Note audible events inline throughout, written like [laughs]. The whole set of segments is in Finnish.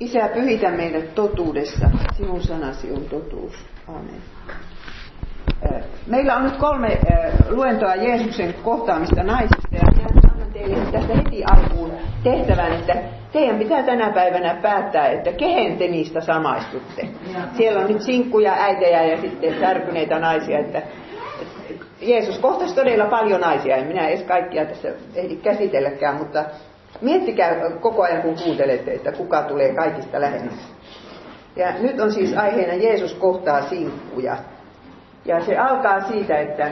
Isä, pyhitä meidät totuudessa. Sinun sanasi on totuus. Amen. Meillä on nyt kolme luentoa Jeesuksen kohtaamista naisista ja minä annan teille tästä heti alkuun tehtävän, että teidän pitää tänä päivänä päättää, että kehen te niistä samaistutte. Siellä on nyt sinkkuja, äitejä ja sitten särkyneitä naisia, että Jeesus kohtasi todella paljon naisia, en minä edes kaikkia tässä ehdi käsitelläkään, mutta Miettikää koko ajan, kun kuuntelette, että kuka tulee kaikista lähemmäs. Ja nyt on siis aiheena Jeesus kohtaa sinkkuja. Ja se alkaa siitä, että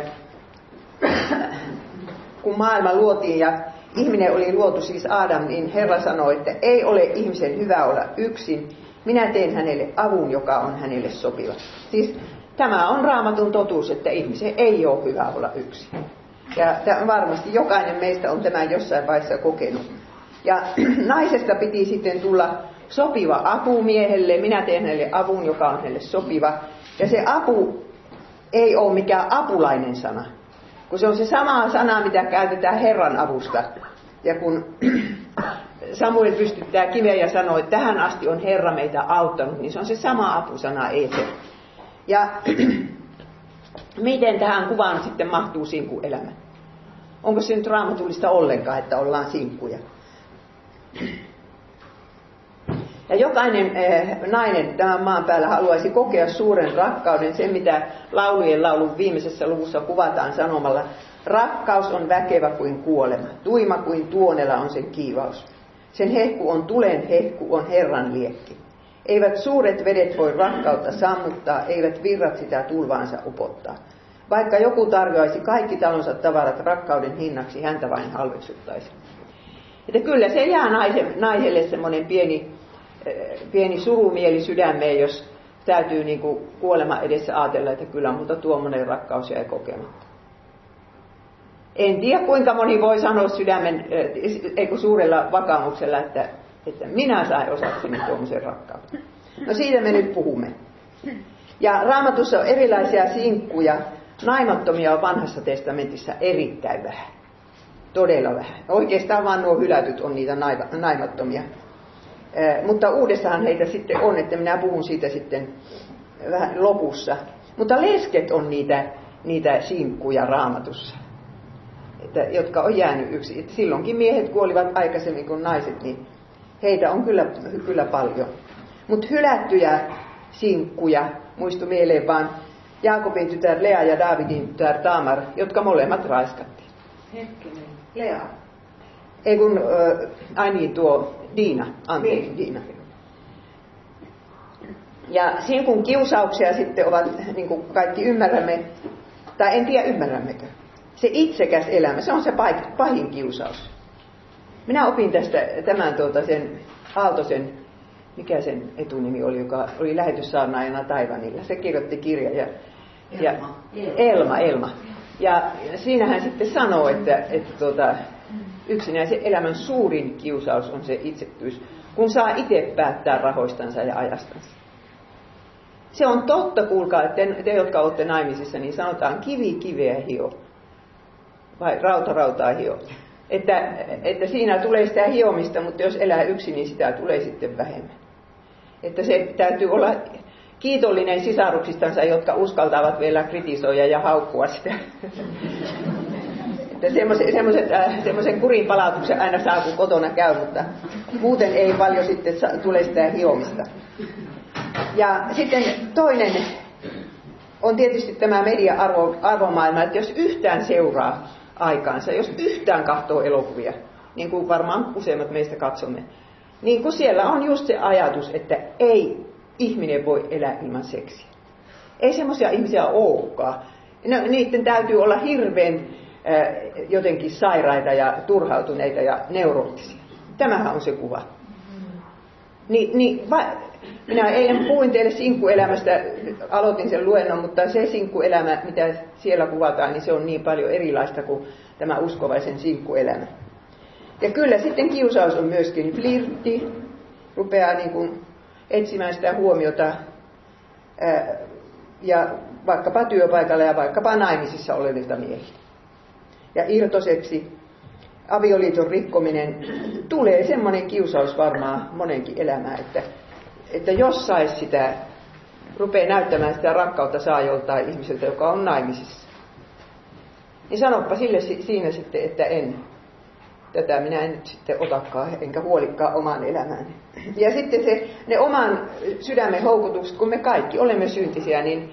kun maailma luotiin ja ihminen oli luotu siis Adam, niin Herra sanoi, että ei ole ihmisen hyvä olla yksin. Minä teen hänelle avun, joka on hänelle sopiva. Siis tämä on raamatun totuus, että ihmisen ei ole hyvä olla yksin. Ja varmasti jokainen meistä on tämän jossain vaiheessa kokenut. Ja [clears throat] naisesta piti sitten tulla sopiva apu miehelle. Minä teen hänelle avun, joka on hänelle sopiva. Ja se apu ei ole mikään apulainen sana, kun se on se sama sana, mitä käytetään Herran avusta. Ja kun [clears throat] Samuel pystyttää kiveä ja sanoo, että tähän asti on Herra meitä auttanut, niin se on se sama apusana, ei se. Ja [clears throat] miten tähän kuvaan sitten mahtuu sinkuelämä? Onko se nyt raamatullista ollenkaan, että ollaan sinkkuja? [clears throat] Ja jokainen eh, nainen tämän maan päällä haluaisi kokea suuren rakkauden, sen mitä laulujen laulun viimeisessä luvussa kuvataan sanomalla, rakkaus on väkevä kuin kuolema, tuima kuin tuonela on sen kiivaus. Sen hehku on tulen hehku, on Herran liekki. Eivät suuret vedet voi rakkautta sammuttaa, eivät virrat sitä tulvaansa upottaa. Vaikka joku tarjoaisi kaikki talonsa tavarat rakkauden hinnaksi, häntä vain halveksuttaisi. Että kyllä se jää naisen, naiselle semmoinen pieni, eh, pieni surumieli sydämeen, jos täytyy niin kuin kuolema edessä ajatella, että kyllä mutta tuommoinen rakkaus jäi kokematta. En tiedä kuinka moni voi sanoa sydämen, eh, eikö suurella vakaumuksella, että, että minä sain osakseni tuommoisen rakkauden. No siitä me nyt puhumme. Ja raamatussa on erilaisia sinkkuja. Naimattomia on vanhassa testamentissa erittäin vähän todella vähän. Oikeastaan vaan nuo hylätyt on niitä naimattomia. Mutta uudessahan heitä sitten on, että minä puhun siitä sitten vähän lopussa. Mutta lesket on niitä, niitä sinkkuja raamatussa, että, jotka on jäänyt yksi. Että silloinkin miehet kuolivat aikaisemmin kuin naiset, niin heitä on kyllä, kyllä paljon. Mutta hylättyjä sinkkuja, muistu mieleen vaan Jaakobin tytär Lea ja Davidin tytär Tamar, jotka molemmat raiskattiin. Hetkinen. Lea. Ei kun, äh, ai niin, tuo Diina, anteeksi, niin. Diina. Ja siinä kun kiusauksia sitten ovat, niin kuin kaikki ymmärrämme, tai en tiedä ymmärrämmekö, se itsekäs elämä, se on se pahin kiusaus. Minä opin tästä tämän tuota sen Aaltosen, mikä sen etunimi oli, joka oli lähetyssaarnaajana Taivanilla. Se kirjoitti kirja ja, Elma. ja Elma, Elma. Ja siinä hän sitten sanoo, että, että tuota, yksinäisen elämän suurin kiusaus on se itsekkyys, kun saa itse päättää rahoistansa ja ajastansa. Se on totta, kuulkaa, että te, te jotka olette naimisissa, niin sanotaan kivi kiveä hio. Vai rauta rautaa hio. Että, että siinä tulee sitä hiomista, mutta jos elää yksin, niin sitä tulee sitten vähemmän. Että se täytyy olla kiitollinen sisaruksistansa, jotka uskaltavat vielä kritisoida ja haukkua sitä. että semmoisen, äh, semmoisen kurin palautuksen aina saa, kun kotona käy, mutta muuten ei paljon sitten tule sitä hiomista. Ja sitten toinen on tietysti tämä media-arvomaailma, että jos yhtään seuraa aikaansa, jos yhtään katsoo elokuvia, niin kuin varmaan useimmat meistä katsomme, niin kun siellä on just se ajatus, että ei ihminen voi elää ilman seksiä. Ei semmoisia ihmisiä olekaan. No, niiden täytyy olla hirveän äh, jotenkin sairaita ja turhautuneita ja neuroottisia. Tämähän on se kuva. Ni, niin, va, minä eilen puhuin teille sinkkuelämästä, aloitin sen luennon, mutta se sinkkuelämä, mitä siellä kuvataan, niin se on niin paljon erilaista kuin tämä uskovaisen sinkkuelämä. Ja kyllä sitten kiusaus on myöskin flirtti, rupeaa niin kuin etsimään sitä huomiota ää, ja vaikkapa työpaikalla ja vaikkapa naimisissa olevilta miehiltä. Ja irtoseksi avioliiton rikkominen, tulee semmoinen kiusaus varmaan monenkin elämään, että, että jos saisi sitä, rupeaa näyttämään sitä rakkautta saa joltain ihmiseltä, joka on naimisissa. Niin sanoppa sille siinä sitten, että en. Tätä minä en nyt sitten otakaan, enkä huolikkaa omaan elämääni. Ja sitten se, ne oman sydämen houkutukset, kun me kaikki olemme syntisiä, niin,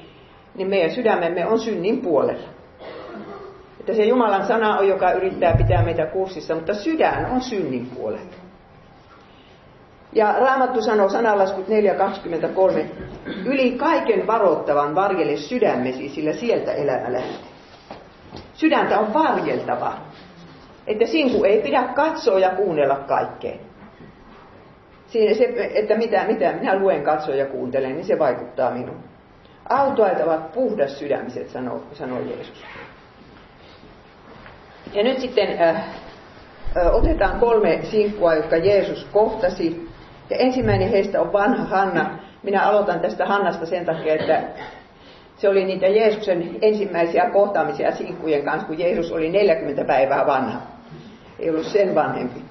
niin meidän sydämemme on synnin puolella. Että se Jumalan sana on, joka yrittää pitää meitä kurssissa, mutta sydän on synnin puolella. Ja Raamattu sanoo sanalaskut 4.23, yli kaiken varoittavan varjele sydämesi, sillä sieltä elämä lähtee. Sydäntä on varjeltava. Että sinku ei pidä katsoa ja kuunnella kaikkeen. Siinä se, että mitä, mitä minä luen, katsoa ja kuuntelen, niin se vaikuttaa minuun. Autoaitavat puhdas sydämiset, sanoo, sanoo Jeesus. Ja nyt sitten äh, äh, otetaan kolme sinkkua, jotka Jeesus kohtasi. Ja ensimmäinen heistä on vanha Hanna. Minä aloitan tästä Hannasta sen takia, että se oli niitä Jeesuksen ensimmäisiä kohtaamisia sinkkujen kanssa, kun Jeesus oli 40 päivää vanha. Ei ollut sen vanhempi.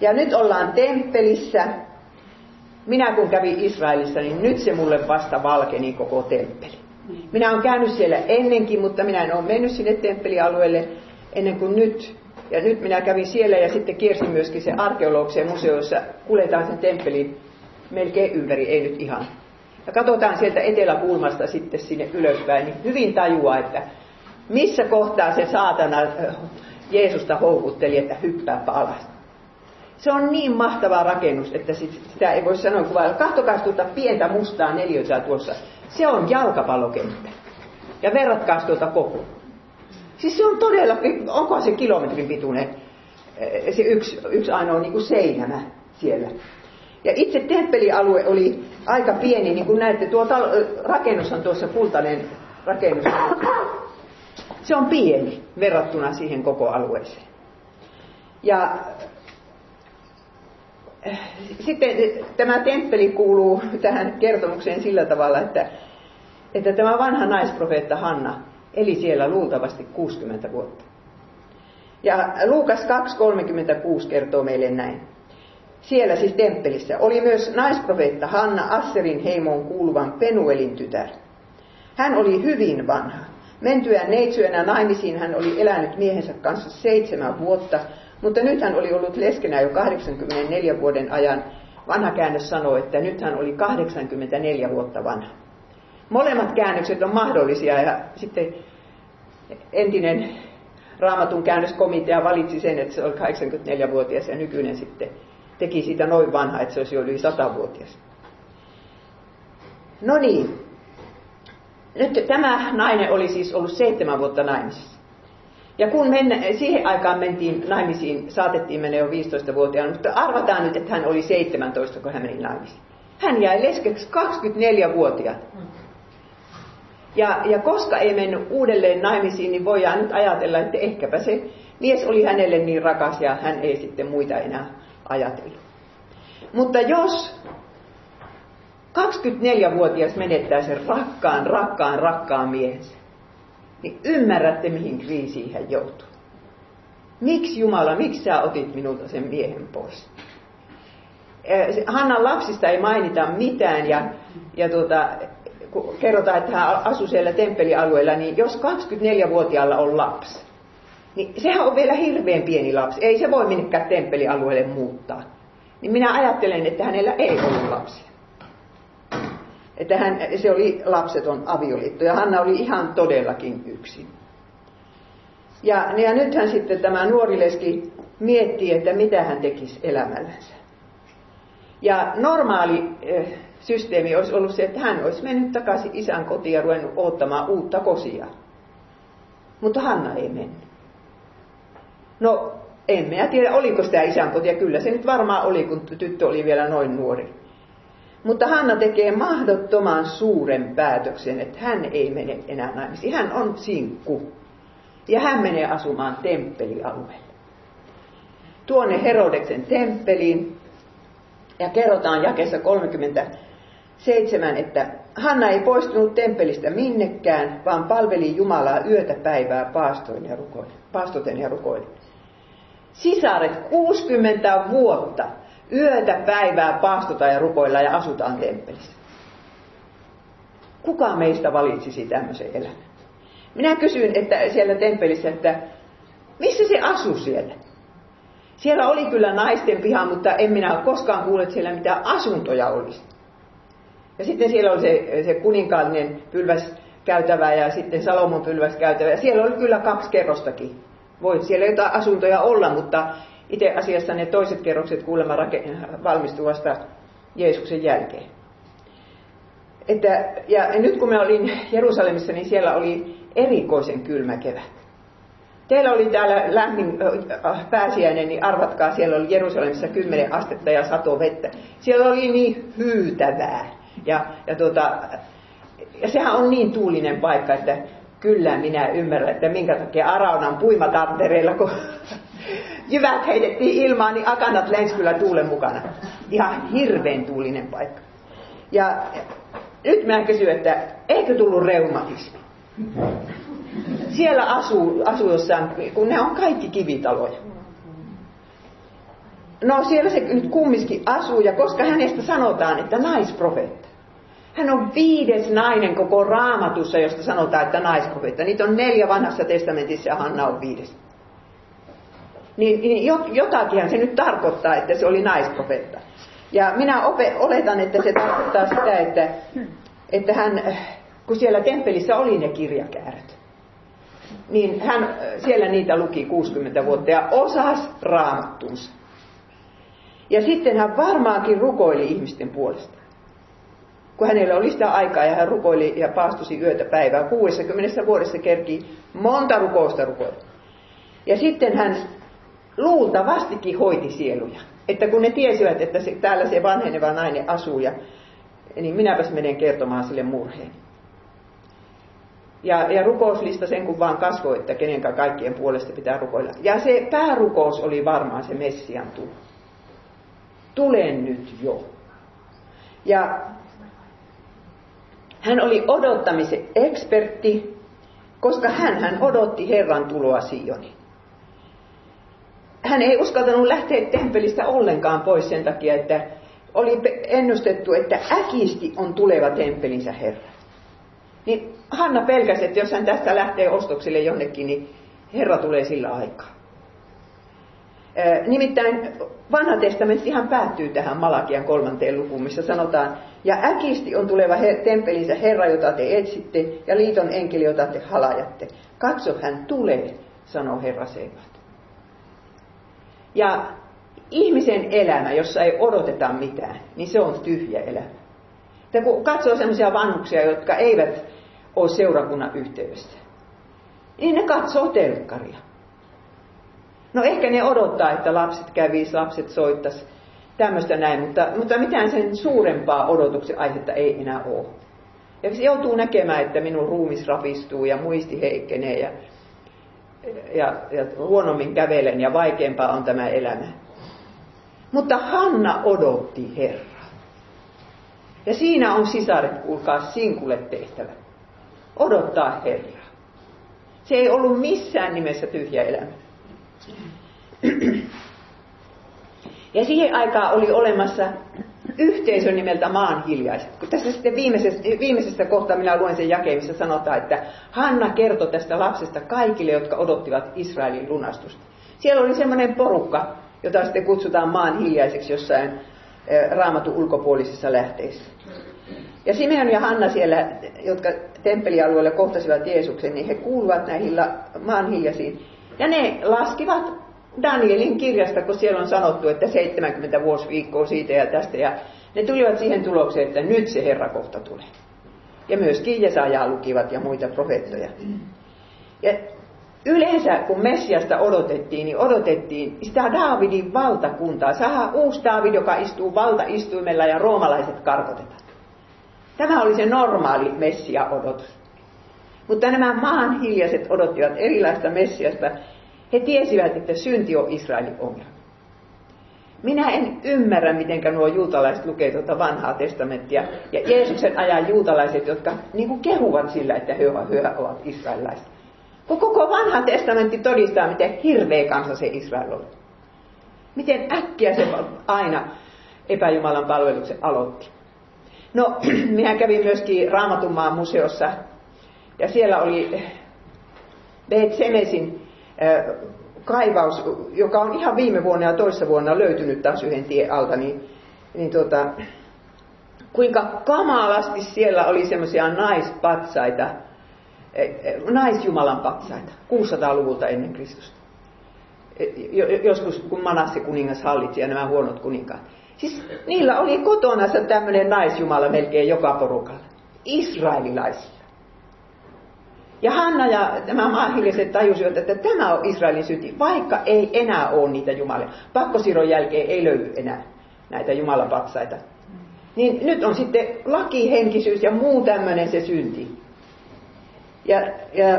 Ja nyt ollaan temppelissä. Minä kun kävin Israelissa, niin nyt se mulle vasta valkeni koko temppeli. Minä olen käynyt siellä ennenkin, mutta minä en ole mennyt sinne temppelialueelle ennen kuin nyt. Ja nyt minä kävin siellä ja sitten kiersin myöskin se arkeologisen museo, jossa kuljetaan sen temppelin melkein ympäri, ei nyt ihan. Ja katsotaan sieltä eteläkulmasta sitten sinne ylöspäin, niin hyvin tajua, että missä kohtaa se saatana Jeesusta houkutteli, että hyppääpä alas. Se on niin mahtava rakennus, että sitä ei voi sanoa kuvailla. Kahtokaa tuota pientä mustaa neljötä tuossa se on jalkapallokenttä. Ja verratkaa tuota koko. Siis se on todella, onko se kilometrin pituinen, eh, se yksi, yksi ainoa niin kuin seinämä siellä. Ja itse temppelialue oli aika pieni, niin kuin näette, tuo rakennus on tuossa kultainen rakennus. Se on pieni verrattuna siihen koko alueeseen. Ja eh, sitten tämä temppeli kuuluu tähän kertomukseen sillä tavalla, että että tämä vanha naisprofeetta Hanna eli siellä luultavasti 60 vuotta. Ja Luukas 2.36 kertoo meille näin. Siellä siis temppelissä oli myös naisprofeetta Hanna Asserin heimoon kuuluvan Penuelin tytär. Hän oli hyvin vanha. Mentyään neitsyönä naimisiin hän oli elänyt miehensä kanssa seitsemän vuotta, mutta nyt hän oli ollut leskenä jo 84 vuoden ajan. Vanha käännös sanoo, että nyt hän oli 84 vuotta vanha. Molemmat käännökset on mahdollisia ja sitten entinen raamatun käännöskomitea valitsi sen, että se oli 84-vuotias ja nykyinen sitten teki siitä noin vanha, että se olisi jo yli 100-vuotias. No niin. Nyt tämä nainen oli siis ollut seitsemän vuotta naimisissa. Ja kun mennä, siihen aikaan mentiin naimisiin, saatettiin mennä jo 15-vuotiaana, mutta arvataan nyt, että hän oli 17, kun hän meni naimisiin. Hän jäi leskeksi 24-vuotiaana. Ja, ja koska ei mennyt uudelleen naimisiin, niin voidaan nyt ajatella, että ehkäpä se mies oli hänelle niin rakas ja hän ei sitten muita enää ajatellut. Mutta jos 24-vuotias menettää sen rakkaan, rakkaan, rakkaan miehensä, niin ymmärrätte, mihin kriisiin hän joutuu. Miksi Jumala, miksi sä otit minulta sen miehen pois? Hannan lapsista ei mainita mitään ja, ja tuota, kun kerrotaan, että hän asui siellä temppelialueella, niin jos 24-vuotiaalla on lapsi, niin sehän on vielä hirveän pieni lapsi. Ei se voi minnekään temppelialueelle muuttaa. Niin minä ajattelen, että hänellä ei ollut lapsia. Että hän, se oli lapseton avioliitto ja Hanna oli ihan todellakin yksin. Ja, ja nythän sitten tämä nuori leski miettii, että mitä hän tekisi elämällänsä. Ja normaali eh, systeemi olisi ollut se, että hän olisi mennyt takaisin isän kotiin ja ruvennut odottamaan uutta kosia. Mutta Hanna ei mennyt. No, en minä tiedä, oliko sitä isän kotia. Kyllä se nyt varmaan oli, kun tyttö oli vielä noin nuori. Mutta Hanna tekee mahdottoman suuren päätöksen, että hän ei mene enää naimisiin. Hän on sinkku. Ja hän menee asumaan temppelialueelle. Tuonne Herodeksen temppeliin. Ja kerrotaan jakessa 30 Seitsemän, että Hanna ei poistunut temppelistä minnekään, vaan palveli Jumalaa yötä päivää paastoten ja rukoillen. Paastoten ja rukoillen. sisaret 60 vuotta yötä päivää paastotaan ja rukoillaan ja asutaan temppelissä. Kuka meistä valitsisi tämmöisen elämän? Minä kysyin että siellä temppelissä, että missä se asuu siellä? Siellä oli kyllä naisten piha, mutta en minä ole koskaan kuullut, että siellä mitään asuntoja olisi. Ja sitten siellä oli se, se kuninkaallinen pylväskäytävä ja sitten Salomon pylväskäytävä. Ja siellä oli kyllä kaksi kerrostakin. Voi siellä jotain asuntoja olla, mutta itse asiassa ne toiset kerrokset kuulemma vasta Jeesuksen jälkeen. Että, ja nyt kun me olin Jerusalemissa, niin siellä oli erikoisen kylmä kevät. Teillä oli täällä lämmin pääsiäinen, niin arvatkaa, siellä oli Jerusalemissa 10 astetta ja sato vettä. Siellä oli niin hyytävää. Ja, ja, tuota, ja sehän on niin tuulinen paikka, että kyllä minä ymmärrän, että minkä takia Araunan puimatantereilla, kun jyvät heitettiin ilmaan, niin akanat lensi kyllä tuulen mukana. Ihan hirveän tuulinen paikka. Ja nyt mä kysyn, että eikö tullut reumatismi? Siellä asuu, asuu jossain, kun ne on kaikki kivitaloja. No siellä se nyt kumminkin asuu, ja koska hänestä sanotaan, että naisprofeetta. Hän on viides nainen koko raamatussa, josta sanotaan, että naisprofeetta. Niitä on neljä vanhassa testamentissa ja Hanna on viides. Niin, niin jotakinhan se nyt tarkoittaa, että se oli naisprofeetta. Ja minä ope, oletan, että se tarkoittaa sitä, että, että hän, kun siellä temppelissä oli ne kirjakäärät, niin hän siellä niitä luki 60 vuotta ja osas raamattunsa. Ja sitten hän varmaankin rukoili ihmisten puolesta. Kun hänellä oli sitä aikaa ja hän rukoili ja paastosi yötä päivää. 60 vuodessa kerki monta rukousta rukoilla. Ja sitten hän luultavastikin hoiti sieluja. Että kun ne tiesivät, että se, täällä se vanheneva nainen asuu, ja, niin minäpäs menen kertomaan sille murheen. Ja, ja rukouslista sen kun vaan kasvoi, että kenenkä kaikkien puolesta pitää rukoilla. Ja se päärukous oli varmaan se Messian tulo. Tulen nyt jo. Ja hän oli odottamisen ekspertti, koska hän, hän odotti Herran tuloa Sioniin hän ei uskaltanut lähteä temppelistä ollenkaan pois sen takia, että oli ennustettu, että äkisti on tuleva temppelinsä Herra. Niin Hanna pelkäsi, että jos hän tästä lähtee ostoksille jonnekin, niin Herra tulee sillä aikaa. Nimittäin vanha testamenttihan päättyy tähän Malakian kolmanteen lukuun, missä sanotaan, ja äkisti on tuleva her- temppelinsä Herra, jota te etsitte, ja liiton enkeli, jota te halajatte. Katso, hän tulee, sanoo Herra Sevat. Ja ihmisen elämä, jossa ei odoteta mitään, niin se on tyhjä elämä. Ja kun katsoo sellaisia vanhuksia, jotka eivät ole seurakunnan yhteydessä, niin ne katsoo telkkaria. No ehkä ne odottaa, että lapset kävis, lapset soittas, tämmöistä näin, mutta, mutta mitään sen suurempaa odotuksen aihetta ei enää ole. Ja se joutuu näkemään, että minun ruumis rapistuu ja muisti heikkenee ja ja, ja huonommin kävelen ja vaikeampaa on tämä elämä. Mutta Hanna odotti Herraa. Ja siinä on sisaret, kuulkaa, sinkulle tehtävä. Odottaa Herraa. Se ei ollut missään nimessä tyhjä elämä. [clears throat] Ja siihen aikaan oli olemassa yhteisö nimeltä maan hiljaiset. Kun tässä sitten viimeisestä, viimeisestä kohtaa minä luen sen jakeen, missä sanotaan, että Hanna kertoi tästä lapsesta kaikille, jotka odottivat Israelin lunastusta. Siellä oli semmoinen porukka, jota sitten kutsutaan maan hiljaiseksi jossain eh, raamatun ulkopuolisissa lähteissä. Ja Simeon ja Hanna siellä, jotka temppelialueella kohtasivat Jeesuksen, niin he kuuluvat näihin maan hiljaisiin. Ja ne laskivat Danielin kirjasta, kun siellä on sanottu, että 70 vuosiviikkoa siitä ja tästä. Ja ne tulivat siihen tulokseen, että nyt se Herra kohta tulee. Ja myöskin Jesajaa lukivat ja muita profeettoja. Ja yleensä kun Messiasta odotettiin, niin odotettiin sitä Daavidin valtakuntaa. Saha uusi Daavid, joka istuu valtaistuimella ja roomalaiset karkotetaan. Tämä oli se normaali Messia-odotus. Mutta nämä maan hiljaiset odottivat erilaista Messiasta, he tiesivät, että synti on Israelin ongelma. Minä en ymmärrä, miten nuo juutalaiset lukee tuota vanhaa testamenttia. Ja Jeesuksen ajan juutalaiset, jotka niin kuin kehuvat sillä, että he ovat israelilaiset. Kun koko vanha testamentti todistaa, miten hirveä kansa se Israel on. Miten äkkiä se aina epäjumalan palveluksen aloitti. No, [clears throat] minä kävin myöskin Raamatunmaan museossa ja siellä oli Beet Semesin kaivaus, joka on ihan viime vuonna ja toissa vuonna löytynyt taas yhden tien alta, niin, niin tuota, kuinka kamalasti siellä oli semmoisia naispatsaita, e, e, naisjumalan patsaita, 600-luvulta ennen Kristusta. Joskus kun Manasse kuningas hallitsi ja nämä huonot kuninkaat. Siis niillä oli kotona se tämmöinen naisjumala melkein joka porukalla. Israelilaisilla. Ja Hanna ja nämä maahilliset tajusivat, että tämä on Israelin synti, vaikka ei enää ole niitä jumalia. Pakkosiron jälkeen ei löydy enää näitä jumalapatsaita. Niin nyt on sitten lakihenkisyys ja muu tämmöinen se synti. Ja, ja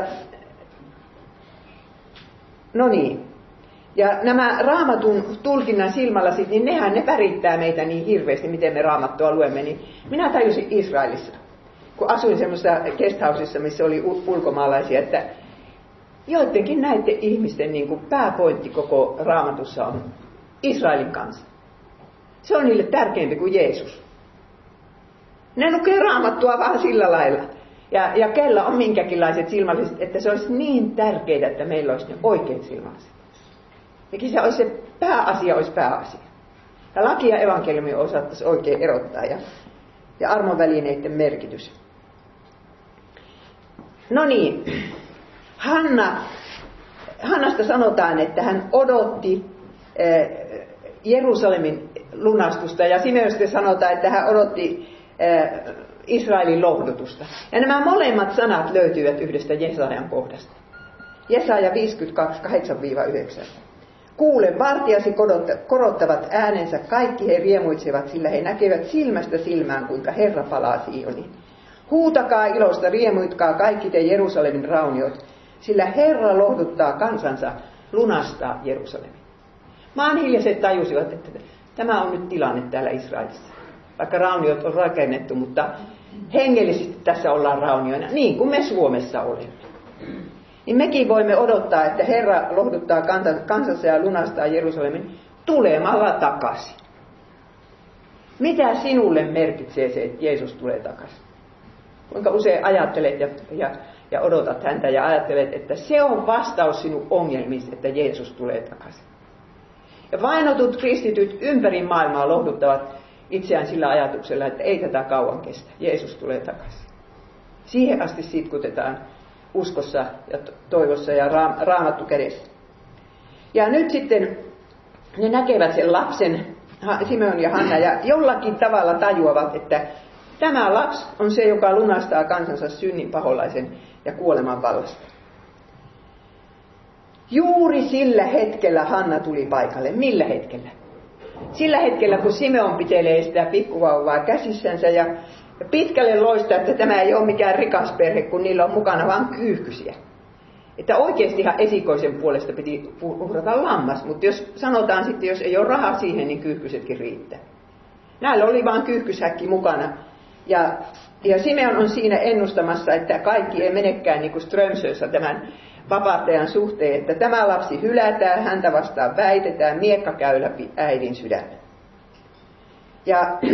no niin. Ja nämä raamatun tulkinnan silmälasit, niin nehän ne värittää meitä niin hirveästi, miten me raamattua luemme. Niin minä tajusin Israelissa, kun asuin semmoisessa guesthouseissa, missä oli ulkomaalaisia, että joidenkin näiden ihmisten niin kuin pääpointti koko raamatussa on Israelin kanssa. Se on niille tärkeämpi kuin Jeesus. Ne lukee raamattua vaan sillä lailla. Ja, ja kella on minkäkinlaiset silmälliset, että se olisi niin tärkeää, että meillä olisi ne oikeat silmälliset. Eikin se olisi se pääasia olisi pääasia. Ja laki ja evankeliumi osattaisi oikein erottaa ja, ja armon merkitys. No niin, Hanna, Hannasta sanotaan, että hän odotti eh, Jerusalemin lunastusta ja Simeosta sanotaan, että hän odotti eh, Israelin lohdutusta. Ja nämä molemmat sanat löytyvät yhdestä Jesajan kohdasta. Jesaja 52, 8-9. Kuule, vartijasi korottavat äänensä, kaikki he riemuitsevat, sillä he näkevät silmästä silmään, kuinka Herra palaa Sioniin. Huutakaa ilosta, riemuitkaa kaikki te Jerusalemin rauniot, sillä Herra lohduttaa kansansa lunastaa Jerusalemin. Maanhiljaiset tajusivat, että tämä on nyt tilanne täällä Israelissa. Vaikka rauniot on rakennettu, mutta hengellisesti tässä ollaan raunioina, niin kuin me Suomessa olemme niin mekin voimme odottaa, että Herra lohduttaa kansansa ja lunastaa Jerusalemin tulemalla takaisin. Mitä sinulle merkitsee se, että Jeesus tulee takaisin? Kuinka usein ajattelet ja, ja, ja odotat häntä ja ajattelet, että se on vastaus sinun ongelmiin, että Jeesus tulee takaisin. Ja vainotut kristityt ympäri maailmaa lohduttavat itseään sillä ajatuksella, että ei tätä kauan kestä. Jeesus tulee takaisin. Siihen asti sitkutetaan uskossa ja toivossa ja raamattu kädessä. Ja nyt sitten ne näkevät sen lapsen, Simeon ja Hanna, ja jollakin tavalla tajuavat, että tämä lapsi on se, joka lunastaa kansansa synnin paholaisen ja kuoleman vallasta. Juuri sillä hetkellä Hanna tuli paikalle. Millä hetkellä? Sillä hetkellä, kun Simeon pitelee sitä pikkuvauvaa käsissänsä ja pitkälle loista, että tämä ei ole mikään rikas perhe, kun niillä on mukana vain kyyhkysiä. Että oikeasti ihan esikoisen puolesta piti uhrata lammas, mutta jos sanotaan sitten, jos ei ole rahaa siihen, niin kyyhkysetkin riittää. Näillä oli vain kyyhkyshäkki mukana. Ja, ja Simeon on siinä ennustamassa, että kaikki ei menekään niin kuin Strömsössä tämän vapaattajan suhteen, että tämä lapsi hylätään, häntä vastaan väitetään, miekka käy läpi äidin sydämen. Ja [clears throat]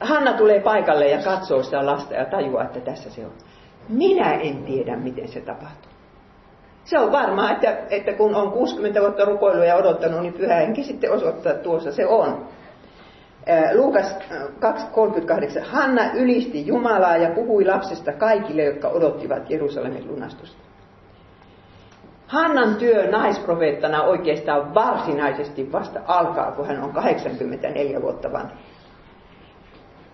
Hanna tulee paikalle ja katsoo sitä lasta ja tajuaa, että tässä se on. Minä en tiedä, miten se tapahtuu. Se on varmaa, että, että kun on 60 vuotta rukoillut ja odottanut, niin pyhä henki sitten osoittaa, että tuossa se on. Luukas 2.38. Hanna ylisti Jumalaa ja puhui lapsesta kaikille, jotka odottivat Jerusalemin lunastusta. Hannan työ naisprofeettana oikeastaan varsinaisesti vasta alkaa, kun hän on 84 vuotta vanha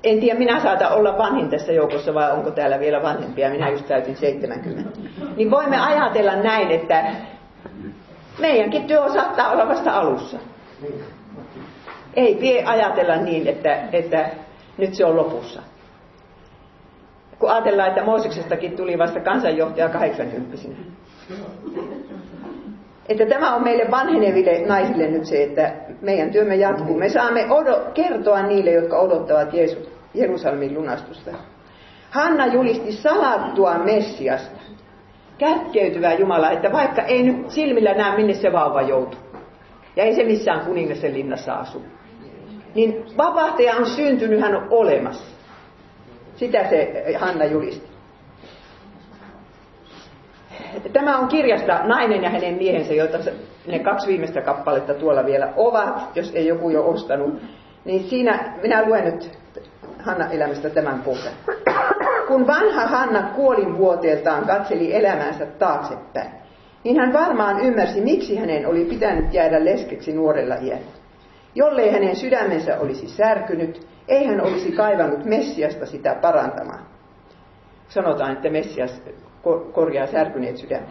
en tiedä, minä saata olla vanhin tässä joukossa vai onko täällä vielä vanhempia, minä just täytin 70. Niin voimme ajatella näin, että meidänkin työ saattaa olla vasta alussa. Ei pidä ajatella niin, että, että nyt se on lopussa. Kun ajatellaan, että Mooseksestakin tuli vasta kansanjohtaja 80 että tämä on meille vanheneville naisille nyt se, että meidän työmme jatkuu. Me saamme odo- kertoa niille, jotka odottavat Jeesus, Jerusalemin lunastusta. Hanna julisti salattua Messiasta. kätkeytyvä Jumala, että vaikka ei nyt silmillä näe, minne se vauva joutuu, ja ei se missään kuningasen linnassa asu, niin vapahtaja on syntynyt, hän on olemassa. Sitä se Hanna julisti. Tämä on kirjasta Nainen ja hänen miehensä, joita ne kaksi viimeistä kappaletta tuolla vielä ovat, jos ei joku jo ostanut. Niin siinä minä luen nyt Hanna elämästä tämän pohjan. Kun vanha Hanna kuolinvuoteeltaan katseli elämänsä taaksepäin, niin hän varmaan ymmärsi, miksi hänen oli pitänyt jäädä leskeksi nuorella iällä. Jollei hänen sydämensä olisi särkynyt, ei hän olisi kaivannut Messiasta sitä parantamaan. Sanotaan, että Messias korjaa särkyneet sydämet.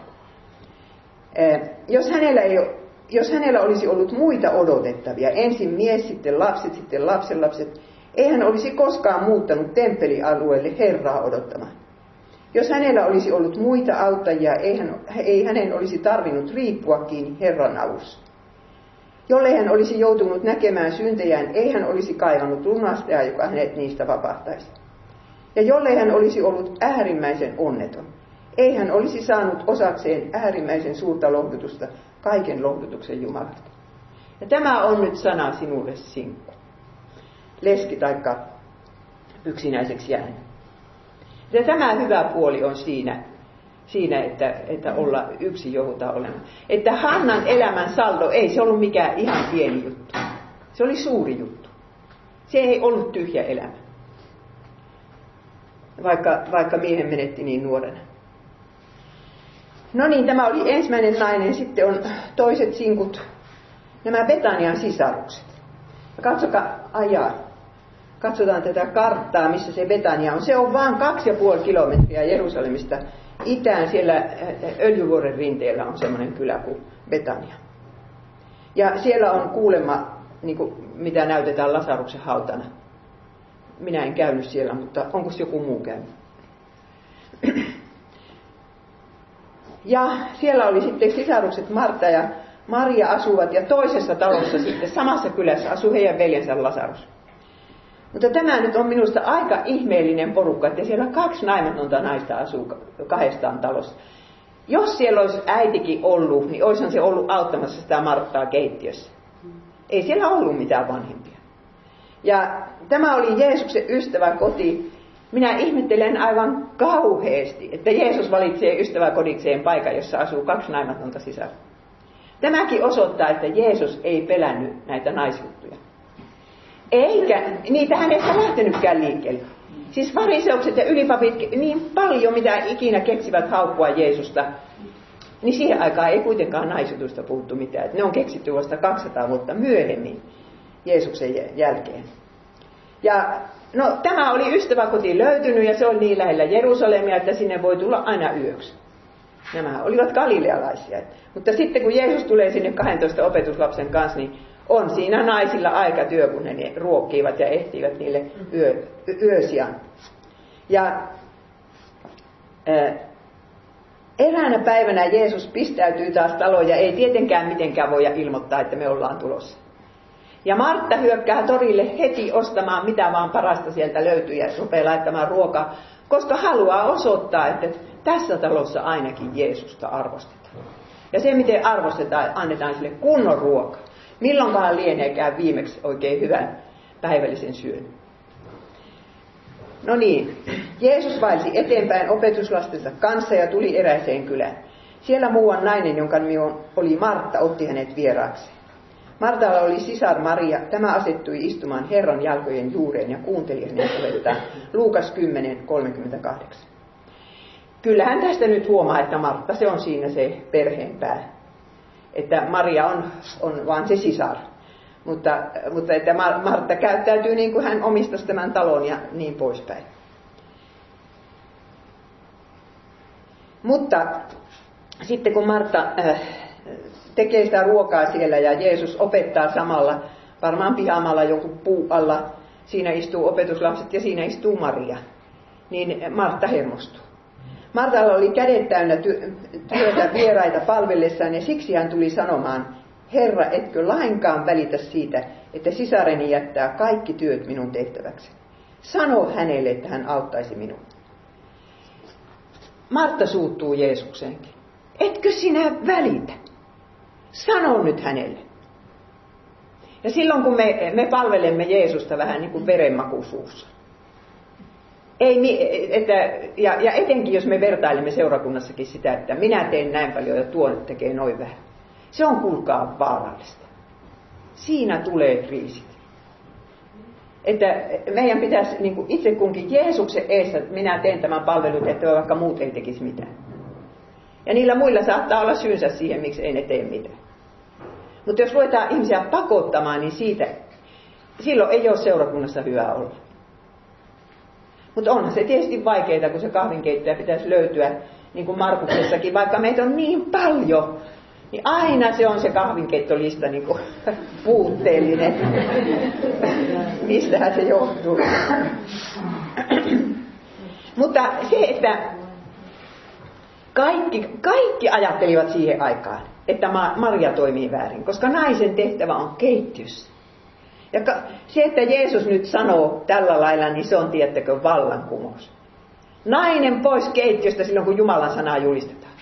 Jos hänellä, ei, jos hänellä olisi ollut muita odotettavia, ensin mies, sitten lapset, sitten lapsenlapset, ei hän olisi koskaan muuttanut temppelialueelle Herraa odottamaan. Jos hänellä olisi ollut muita auttajia, ei, hän, ei hänen olisi tarvinnut riippua kiinni Herran avussa. Jollei hän olisi joutunut näkemään syntejään, ei hän olisi kaivannut lunastajaa, joka hänet niistä vapahtaisi. Ja jollei hän olisi ollut äärimmäisen onneton, ei hän olisi saanut osakseen äärimmäisen suurta lohdutusta kaiken lohdutuksen Jumalalta. Ja tämä on nyt sana sinulle sinkku. Leski taikka yksinäiseksi jäänyt. Ja tämä hyvä puoli on siinä, siinä että, että olla yksi joudutaan olemaan. Että Hannan elämän saldo ei se ollut mikään ihan pieni juttu. Se oli suuri juttu. Se ei ollut tyhjä elämä. Vaikka, vaikka miehen menetti niin nuorena. No niin, tämä oli ensimmäinen nainen. Sitten on toiset sinkut, nämä Betanian sisarukset. Katsokaa, ajaa. Katsotaan tätä karttaa, missä se Betania on. Se on vain kaksi ja puoli kilometriä Jerusalemista itään. Siellä Öljyvuoren rinteellä on semmoinen kylä kuin Betania. Ja siellä on kuulemma, niin kuin, mitä näytetään Lasaruksen hautana. Minä en käynyt siellä, mutta onko joku muu käynyt? [clears throat] Ja siellä oli sitten sisarukset Marta ja Maria asuvat ja toisessa talossa sitten samassa kylässä asui heidän veljensä Lasarus. Mutta tämä nyt on minusta aika ihmeellinen porukka, että siellä kaksi naimatonta naista asuu kahdestaan talossa. Jos siellä olisi äitikin ollut, niin olisihan se ollut auttamassa sitä Marttaa keittiössä. Ei siellä ollut mitään vanhempia. Ja tämä oli Jeesuksen ystävä koti, minä ihmettelen aivan kauheasti, että Jeesus valitsee ystäväkodikseen paikan, jossa asuu kaksi naimatonta sisarta. Tämäkin osoittaa, että Jeesus ei pelännyt näitä naisjuttuja. Eikä niitä hänestä lähtenytkään liikkeelle. Siis fariseukset ja ylipapit niin paljon, mitä ikinä keksivät haukkua Jeesusta, niin siihen aikaan ei kuitenkaan naisjutuista puhuttu mitään. Että ne on keksitty vasta 200 vuotta myöhemmin Jeesuksen jälkeen. Ja No tämä oli ystäväkoti löytynyt ja se oli niin lähellä Jerusalemia, että sinne voi tulla aina yöksi. Nämä olivat galilealaisia. Mutta sitten kun Jeesus tulee sinne 12 opetuslapsen kanssa, niin on siinä naisilla aika työ, kun ne ruokkivat ja ehtivät niille yö, yösiä. Ja ää, eräänä päivänä Jeesus pistäytyy taas taloon ja ei tietenkään mitenkään voi ilmoittaa, että me ollaan tulossa. Ja Martta hyökkää torille heti ostamaan mitä vaan parasta sieltä löytyy ja rupeaa laittamaan ruokaa, koska haluaa osoittaa, että tässä talossa ainakin Jeesusta arvostetaan. Ja se, miten arvostetaan, annetaan sille kunnon ruoka. Milloinkaan lieneekään viimeksi oikein hyvän päivällisen syön. No niin, Jeesus vaelsi eteenpäin opetuslastensa kanssa ja tuli eräiseen kylään. Siellä muuan nainen, jonka nimi oli Martta, otti hänet vieraaksi. Martalla oli sisar Maria. Tämä asettui istumaan Herran jalkojen juureen ja kuunteli hänen puhettaan. Luukas 10.38. Kyllähän tästä nyt huomaa, että Martta se on siinä se perheen pää. Että Maria on, on vaan se sisar. Mutta, mutta että Martta käyttäytyy niin kuin hän omistaisi tämän talon ja niin poispäin. Mutta sitten kun Martta äh, tekee sitä ruokaa siellä ja Jeesus opettaa samalla, varmaan pihamalla joku puu alla, siinä istuu opetuslapset ja siinä istuu Maria. Niin Martta hermostuu. Martalla oli kädet täynnä työtä vieraita palvellessaan ja siksi hän tuli sanomaan, Herra, etkö lainkaan välitä siitä, että sisareni jättää kaikki työt minun tehtäväksi. Sano hänelle, että hän auttaisi minua. Martta suuttuu Jeesukseenkin. Etkö sinä välitä? Sano nyt hänelle. Ja silloin kun me, me palvelemme Jeesusta vähän niin kuin verenmakuisuussa. Ei, että, ja, ja etenkin jos me vertailemme seurakunnassakin sitä, että minä teen näin paljon ja tuon tekee noin vähän. Se on kuulkaa vaarallista. Siinä tulee kriisit. Että meidän pitäisi niin kuin itse kunkin Jeesuksen eessä, että minä teen tämän palvelun, että vaikka muut ei tekisi mitään. Ja niillä muilla saattaa olla syynsä siihen, miksi ei ne tee mitään. Mutta jos ruvetaan ihmisiä pakottamaan, niin siitä, silloin ei ole seurakunnassa hyvä olla. Mutta onhan se tietysti vaikeaa, kun se kahvinkeittäjä pitäisi löytyä, niin kuin Markuksessakin, vaikka meitä on niin paljon, niin aina se on se kahvinkeittolista niin kuin puutteellinen. Mistähän se johtuu. Mutta se, että kaikki, kaikki ajattelivat siihen aikaan, että Maria toimii väärin, koska naisen tehtävä on keittiössä. Ja se, että Jeesus nyt sanoo tällä lailla, niin se on, tiettäkö, vallankumous. Nainen pois keittiöstä silloin, kun Jumalan sanaa julistetaan.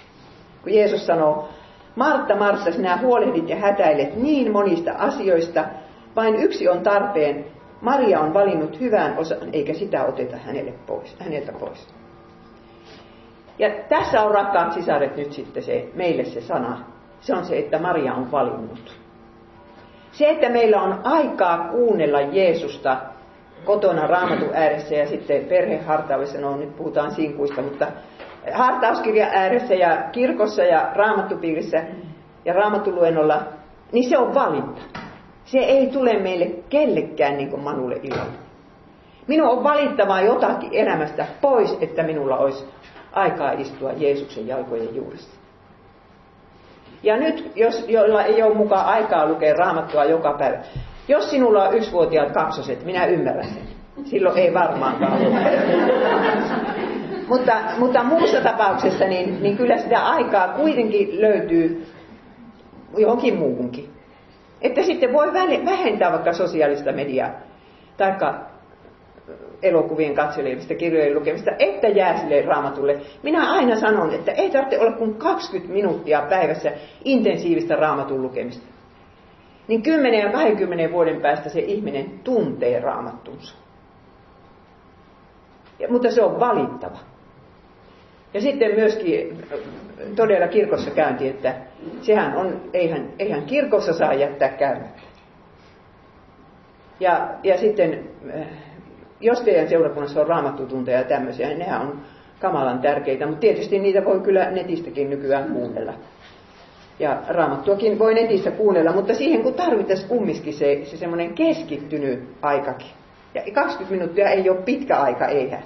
Kun Jeesus sanoo, Martta, Martta, sinä huolehdit ja hätäilet niin monista asioista, vain yksi on tarpeen. Maria on valinnut hyvän osan, eikä sitä oteta hänelle pois, häneltä pois. Ja tässä on rakkaat sisaret nyt sitten se, meille se sana. Se on se, että Maria on valinnut. Se, että meillä on aikaa kuunnella Jeesusta kotona raamatun ääressä ja sitten perhehartaudessa, no nyt puhutaan sinkuista, mutta hartauskirjan ääressä ja kirkossa ja raamattupiirissä ja raamatuluennolla, niin se on valinta. Se ei tule meille kellekään niin kuin Manulle illalla. Minun on valittava jotakin elämästä pois, että minulla olisi aikaa istua Jeesuksen jalkojen juuressa. Ja nyt, jos joilla ei ole mukaan aikaa lukea raamattua joka päivä, jos sinulla on yksivuotiaat kaksoset, minä ymmärrän sen. Silloin ei varmaankaan [laughs] mutta, mutta muussa tapauksessa niin, niin kyllä sitä aikaa kuitenkin löytyy johonkin muuhunkin. Että sitten voi vähentää vaikka sosiaalista mediaa, taikka elokuvien katselemista, kirjojen lukemista, että jää sille raamatulle. Minä aina sanon, että ei tarvitse olla kuin 20 minuuttia päivässä intensiivistä raamatun lukemista. Niin 10 ja 20 vuoden päästä se ihminen tuntee raamattunsa. Ja, mutta se on valittava. Ja sitten myöskin todella kirkossa käynti, että sehän on, eihän, eihän kirkossa saa jättää käymättä. Ja, ja sitten jos teidän seurakunnassa on raamattutunteja ja tämmöisiä, niin nehän on kamalan tärkeitä, mutta tietysti niitä voi kyllä netistäkin nykyään kuunnella. Ja raamattuakin voi netissä kuunnella, mutta siihen kun tarvittaisiin kumminkin se, se semmoinen keskittynyt aikakin. Ja 20 minuuttia ei ole pitkä aika, eihän.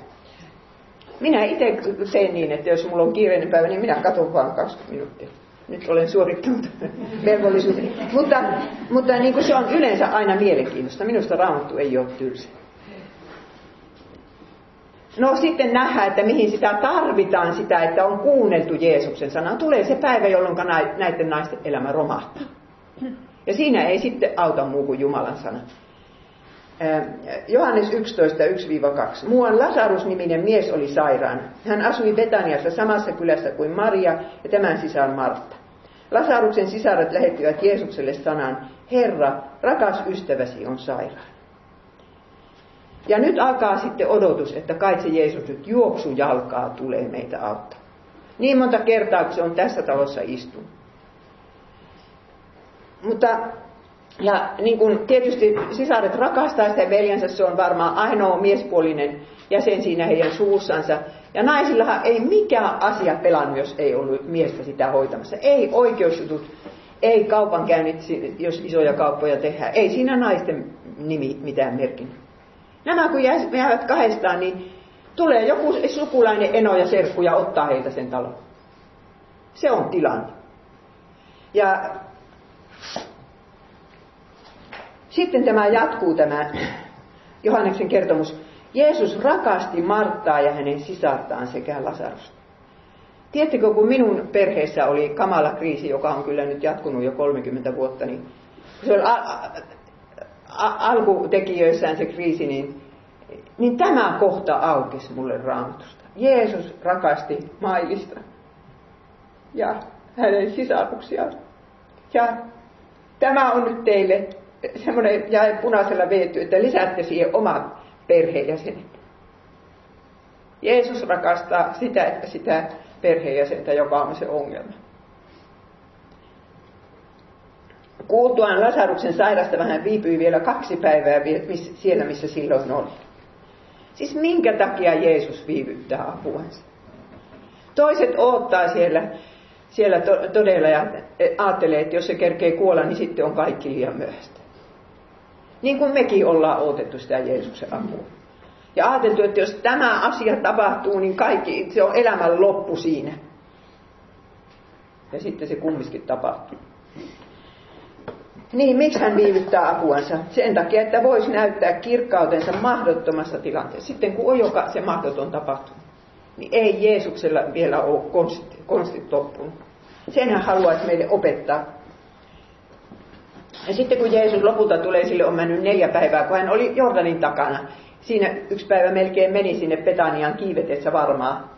Minä itse teen niin, että jos mulla on kiireinen päivä, niin minä katson vain 20 minuuttia. Nyt olen suorittanut [laughs] velvollisuuden. Mutta, mutta niin kuin se on yleensä aina mielenkiintoista. Minusta raamattu ei ole tylsä. No sitten nähdään, että mihin sitä tarvitaan, sitä, että on kuunneltu Jeesuksen sanaa. Tulee se päivä, jolloin näiden naisten elämä romahtaa. Ja siinä ei sitten auta muu kuin Jumalan sana. Johannes 11, 1-2. Muuan Lasarus-niminen mies oli sairaan. Hän asui Betaniassa samassa kylässä kuin Maria ja tämän sisään Martta. Lasaruksen sisaret lähettivät Jeesukselle sanan, Herra, rakas ystäväsi on sairaan. Ja nyt alkaa sitten odotus, että kai se Jeesus nyt juoksujalkaa tulee meitä auttaa. Niin monta kertaa, kun se on tässä talossa istunut. Mutta ja niin kuin tietysti sisaret rakastaa sitä veljensä, se on varmaan ainoa miespuolinen jäsen siinä heidän suussansa. Ja naisillahan ei mikään asia pelannut, jos ei ollut miestä sitä hoitamassa. Ei oikeusjutut, ei kaupankäynnit, jos isoja kauppoja tehdään. Ei siinä naisten nimi mitään merkinnyt. Nämä kun jäävät kahdestaan, niin tulee joku sukulainen eno ja serkku ja ottaa heitä sen talon. Se on tilanne. Ja sitten tämä jatkuu tämä Johanneksen kertomus. Jeesus rakasti Marttaa ja hänen sisartaan sekä Lasarusta. Tiedättekö, kun minun perheessä oli kamala kriisi, joka on kyllä nyt jatkunut jo 30 vuotta, niin se oli alkutekijöissään se kriisi, niin, niin tämä kohta aukesi mulle raamatusta. Jeesus rakasti Mailista ja hänen sisaruksiaan. Ja tämä on nyt teille semmoinen jae punaisella veety, että lisäätte siihen omat perheenjäsenet. Jeesus rakastaa sitä, että sitä perheenjäsentä, joka on se ongelma. Kuultuaan Lasaruksen sairasta hän viipyi vielä kaksi päivää siellä, missä silloin oli. Siis minkä takia Jeesus viivyttää apuansa? Toiset odottaa siellä, siellä todella ja ajattelee, että jos se kerkee kuolla, niin sitten on kaikki liian myöhäistä. Niin kuin mekin ollaan odotettu sitä Jeesuksen apua. Ja ajateltu, että jos tämä asia tapahtuu, niin kaikki, se on elämän loppu siinä. Ja sitten se kumminkin tapahtuu. Niin, miksi hän viivyttää apuansa? Sen takia, että voisi näyttää kirkkautensa mahdottomassa tilanteessa. Sitten kun on joka se mahdoton tapahtunut, niin ei Jeesuksella vielä ole konstit, konstit loppunut. Sen hän haluaisi meille opettaa. Ja sitten kun Jeesus lopulta tulee, sille on mennyt neljä päivää, kun hän oli Jordanin takana. Siinä yksi päivä melkein meni sinne Petanian kiivetessä varmaan.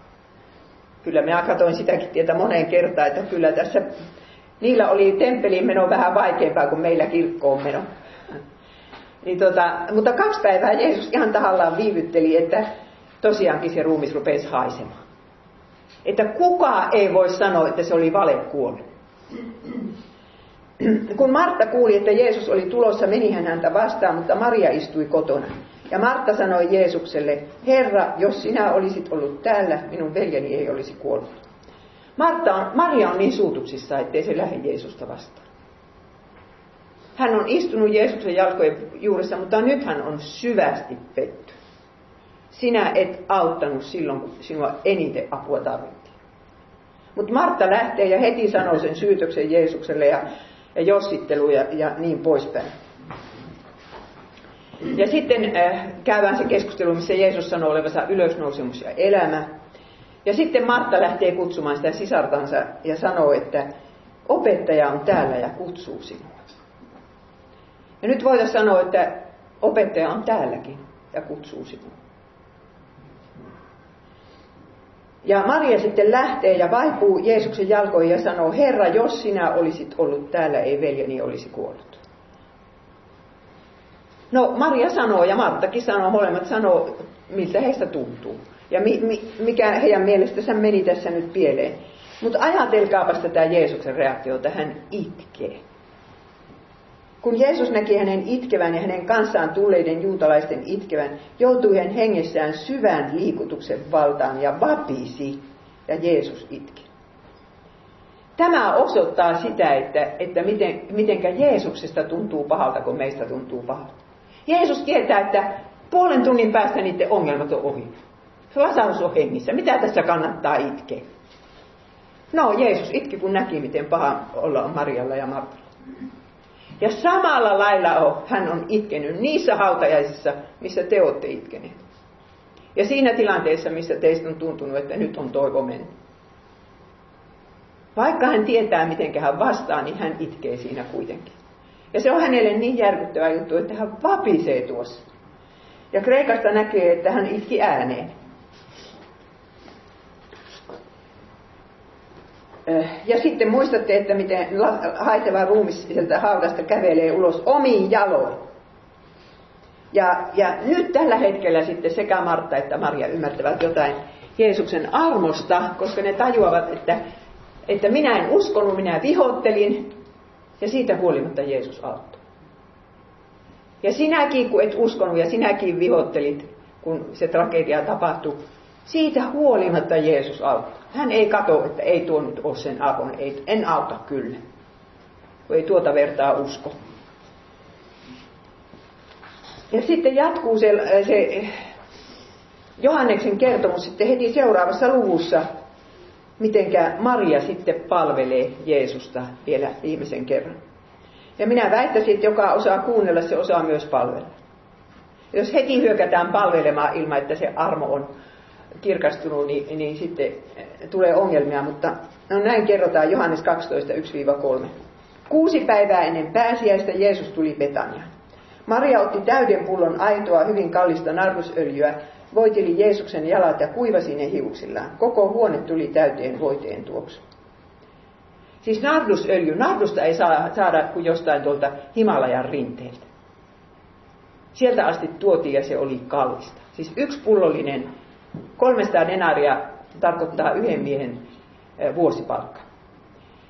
Kyllä minä katsoin sitäkin tietä moneen kertaan, että kyllä tässä niillä oli temppeliin meno vähän vaikeampaa kuin meillä kirkkoon meno. Niin tota, mutta kaksi päivää Jeesus ihan tahallaan viivytteli, että tosiaankin se ruumis rupesi haisemaan. Että kukaan ei voi sanoa, että se oli valekuolema. Kun Martta kuuli, että Jeesus oli tulossa, meni hän häntä vastaan, mutta Maria istui kotona. Ja Martta sanoi Jeesukselle, Herra, jos sinä olisit ollut täällä, minun veljeni ei olisi kuollut. Martta on, Maria on niin suutuksissa, ettei se lähde Jeesusta vastaan. Hän on istunut Jeesuksen jalkojen juuressa, mutta nyt hän on syvästi petty. Sinä et auttanut silloin, kun sinua eniten apua tarvittiin. Mutta Martta lähtee ja heti sanoo sen syytöksen Jeesukselle ja, ja jossittelu ja, ja niin poispäin. Ja sitten äh, käydään se keskustelu, missä Jeesus sanoo olevansa ylösnousemus ja elämä. Ja sitten Martta lähtee kutsumaan sitä sisartansa ja sanoo, että opettaja on täällä ja kutsuu sinua. Ja nyt voitaisiin sanoa, että opettaja on täälläkin ja kutsuu sinua. Ja Maria sitten lähtee ja vaipuu Jeesuksen jalkoihin ja sanoo, Herra, jos sinä olisit ollut täällä, ei veljeni olisi kuollut. No Maria sanoo ja Marttakin sanoo, molemmat sanoo, miltä heistä tuntuu ja mi, mi, mikä heidän mielestänsä meni tässä nyt pieleen. Mutta ajatelkaapas tätä Jeesuksen reaktiota, hän itkee. Kun Jeesus näki hänen itkevän ja hänen kanssaan tulleiden juutalaisten itkevän, joutui hän hengessään syvään liikutuksen valtaan ja vapisi, ja Jeesus itki. Tämä osoittaa sitä, että, että miten, mitenkä Jeesuksesta tuntuu pahalta, kun meistä tuntuu pahalta. Jeesus tietää, että puolen tunnin päästä niiden ongelmat on ohi. Lasarus on hengissä. Mitä tässä kannattaa itkeä? No, Jeesus itki, kun näki, miten paha olla on Marialla ja Martalla. Ja samalla lailla on, hän on itkenyt niissä hautajaisissa, missä te olette itkeneet. Ja siinä tilanteessa, missä teistä on tuntunut, että nyt on toivo mennyt. Vaikka hän tietää, miten hän vastaa, niin hän itkee siinä kuitenkin. Ja se on hänelle niin järkyttävä juttu, että hän vapisee tuossa. Ja Kreikasta näkee, että hän itki ääneen. Ja sitten muistatte, että miten haiteva ruumis sieltä haudasta kävelee ulos omiin jaloin. Ja, ja nyt tällä hetkellä sitten sekä Martta että Maria ymmärtävät jotain Jeesuksen armosta, koska ne tajuavat, että, että minä en uskonut, minä vihottelin, ja siitä huolimatta Jeesus auttoi. Ja sinäkin, kun et uskonut ja sinäkin vihottelit, kun se tragedia tapahtui, siitä huolimatta Jeesus auttaa. Hän ei katso, että ei tuo nyt ole sen arvon, ei, en auta kyllä. Kun ei tuota vertaa usko. Ja sitten jatkuu se, se Johanneksen kertomus sitten heti seuraavassa luvussa, mitenkä Maria sitten palvelee Jeesusta vielä viimeisen kerran. Ja minä väittäisin, että joka osaa kuunnella, se osaa myös palvella. Jos heti hyökätään palvelemaan ilman, että se armo on kirkastunut, niin, niin sitten eh, tulee ongelmia, mutta no näin kerrotaan Johannes 12, 1-3. Kuusi päivää ennen pääsiäistä Jeesus tuli Betaniaan. Maria otti täyden pullon aitoa hyvin kallista narvusöljyä, voiteli Jeesuksen jalat ja kuivasi ne hiuksillaan. Koko huone tuli täyteen voiteen tuoksu. Siis nardusöljy, nardusta ei saa, saada kuin jostain tuolta Himalajan rinteeltä. Sieltä asti tuotiin ja se oli kallista. Siis yksi pullollinen 300 denaria tarkoittaa yhden miehen vuosipalkka.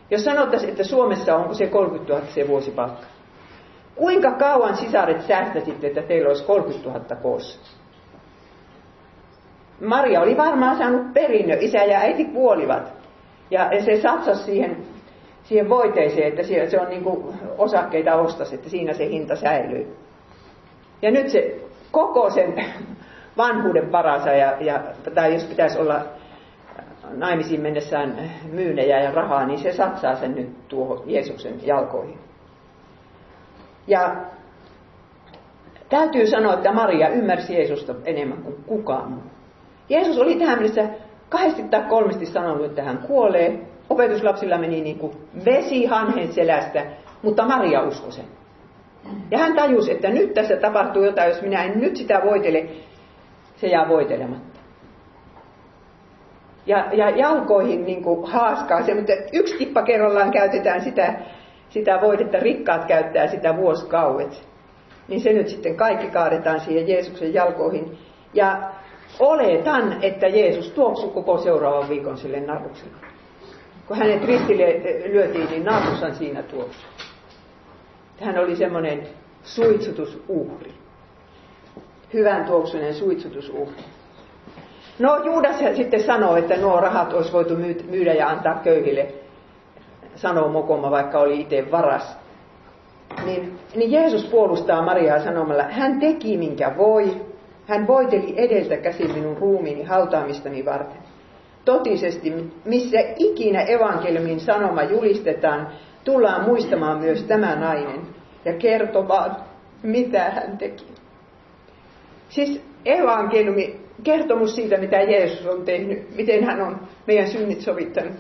Jos sanottaisiin, että Suomessa onko se 30 000 se vuosipalkka, kuinka kauan sisaret säästäisitte, että teillä olisi 30 000 koossa? Maria oli varmaan saanut perinnö, isä ja äiti kuolivat. Ja se satsasi siihen, siihen voiteeseen, että se on niin kuin osakkeita ostas, että siinä se hinta säilyy. Ja nyt se koko sen vanhuuden paransa, ja, ja, tai jos pitäisi olla naimisiin mennessään myynejä ja rahaa, niin se satsaa sen nyt tuohon Jeesuksen jalkoihin. Ja täytyy sanoa, että Maria ymmärsi Jeesusta enemmän kuin kukaan muu. Jeesus oli tähän mennessä kahdesti tai kolmesti sanonut, että hän kuolee. Opetuslapsilla meni niin kuin vesi hanhen selästä, mutta Maria uskoi sen. Ja hän tajusi, että nyt tässä tapahtuu jotain, jos minä en nyt sitä voitele, se jää voitelematta. Ja, ja jalkoihin niin kuin haaskaa se, mutta yksi tippa kerrallaan käytetään sitä, sitä voidetta, rikkaat käyttää sitä vuosikauet. Niin se nyt sitten kaikki kaadetaan siihen Jeesuksen jalkoihin. Ja oletan, että Jeesus tuoksui koko seuraavan viikon sille narrukselle. Kun hänet ristille lyötiin, niin narrushan siinä tuoksui. Hän oli semmoinen suitsutusuhri. Hyvän tuoksunen suitsutusuhri. No Juudas sitten sanoo, että nuo rahat olisi voitu myydä ja antaa köyhille. Sanoo Mokoma, vaikka oli itse varas. Niin, niin Jeesus puolustaa Mariaa sanomalla, hän teki minkä voi. Hän voiteli edeltä käsin minun ruumiini hautaamistani varten. Totisesti, missä ikinä evankeliumin sanoma julistetaan, tullaan muistamaan myös tämä nainen ja kertomaan, mitä hän teki. Siis evankeliumi, kertomus siitä, mitä Jeesus on tehnyt, miten hän on meidän synnit sovittanut.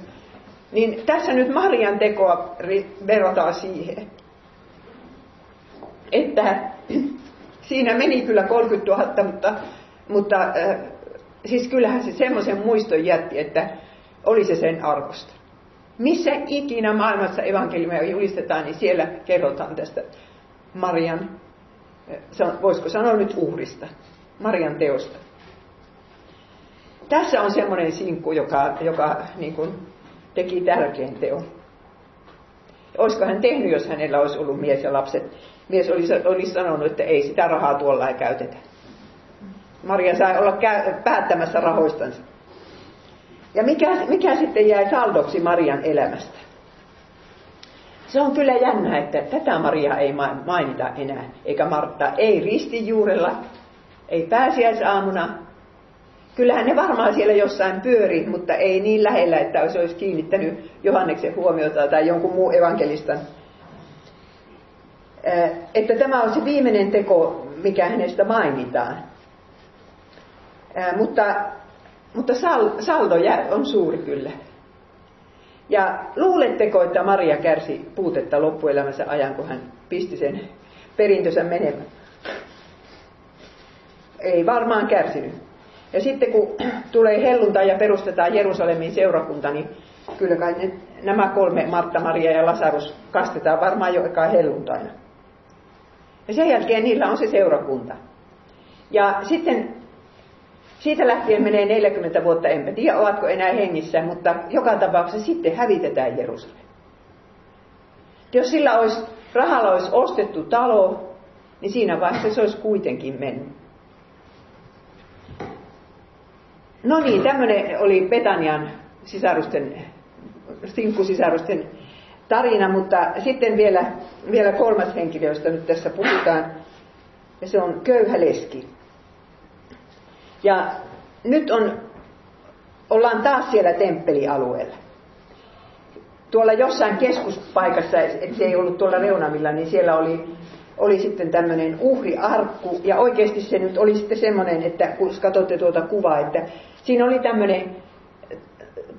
Niin tässä nyt Marian tekoa verrataan siihen, että [clears throat] siinä meni kyllä 30 000, mutta, mutta siis kyllähän se semmoisen muiston jätti, että oli se sen arvosta. Missä ikinä maailmassa evankeliumia julistetaan, niin siellä kerrotaan tästä Marian, voisiko sanoa nyt uhrista, Marian teosta. Tässä on semmoinen sinkku, joka, joka niin kuin, teki tärkeän teon. Olisiko hän tehnyt, jos hänellä olisi ollut mies ja lapset? Mies olisi, olisi sanonut, että ei sitä rahaa tuolla ei käytetä. Maria sai olla päättämässä rahoistansa. Ja mikä, mikä sitten jäi saldoksi Marian elämästä? Se on kyllä jännä, että tätä Maria ei mainita enää, eikä Martta, ei ristijuurella, ei pääsiäisaamuna. Kyllähän ne varmaan siellä jossain pyöri, mutta ei niin lähellä, että se olisi kiinnittänyt Johanneksen huomiota tai jonkun muun evankelistan. Että tämä on se viimeinen teko, mikä hänestä mainitaan. Mutta mutta sal, saldo on suuri kyllä. Ja luuletteko, että Maria kärsi puutetta loppuelämänsä ajan, kun hän pisti sen perintönsä menemään? Ei varmaan kärsinyt. Ja sitten kun tulee helluntai ja perustetaan Jerusalemin seurakunta, niin kyllä kai ne, nämä kolme, Martta, Maria ja Lasarus, kastetaan varmaan joka helluntaina. Ja sen jälkeen niillä on se seurakunta. Ja sitten siitä lähtien menee 40 vuotta, enpä tiedä ovatko enää hengissä, mutta joka tapauksessa sitten hävitetään Jerusalem. Jos sillä olisi, rahalla olisi ostettu talo, niin siinä vaiheessa se olisi kuitenkin mennyt. No niin, tämmöinen oli Petanian sisarusten, sinkkusisarusten tarina, mutta sitten vielä, vielä kolmas henkilö, josta nyt tässä puhutaan, ja se on köyhä leski. Ja nyt on, ollaan taas siellä temppelialueella. Tuolla jossain keskuspaikassa, että se ei ollut tuolla reunamilla, niin siellä oli, oli sitten tämmöinen uhriarkku. Ja oikeasti se nyt oli sitten semmoinen, että kun katsotte tuota kuvaa, että siinä oli tämmöinen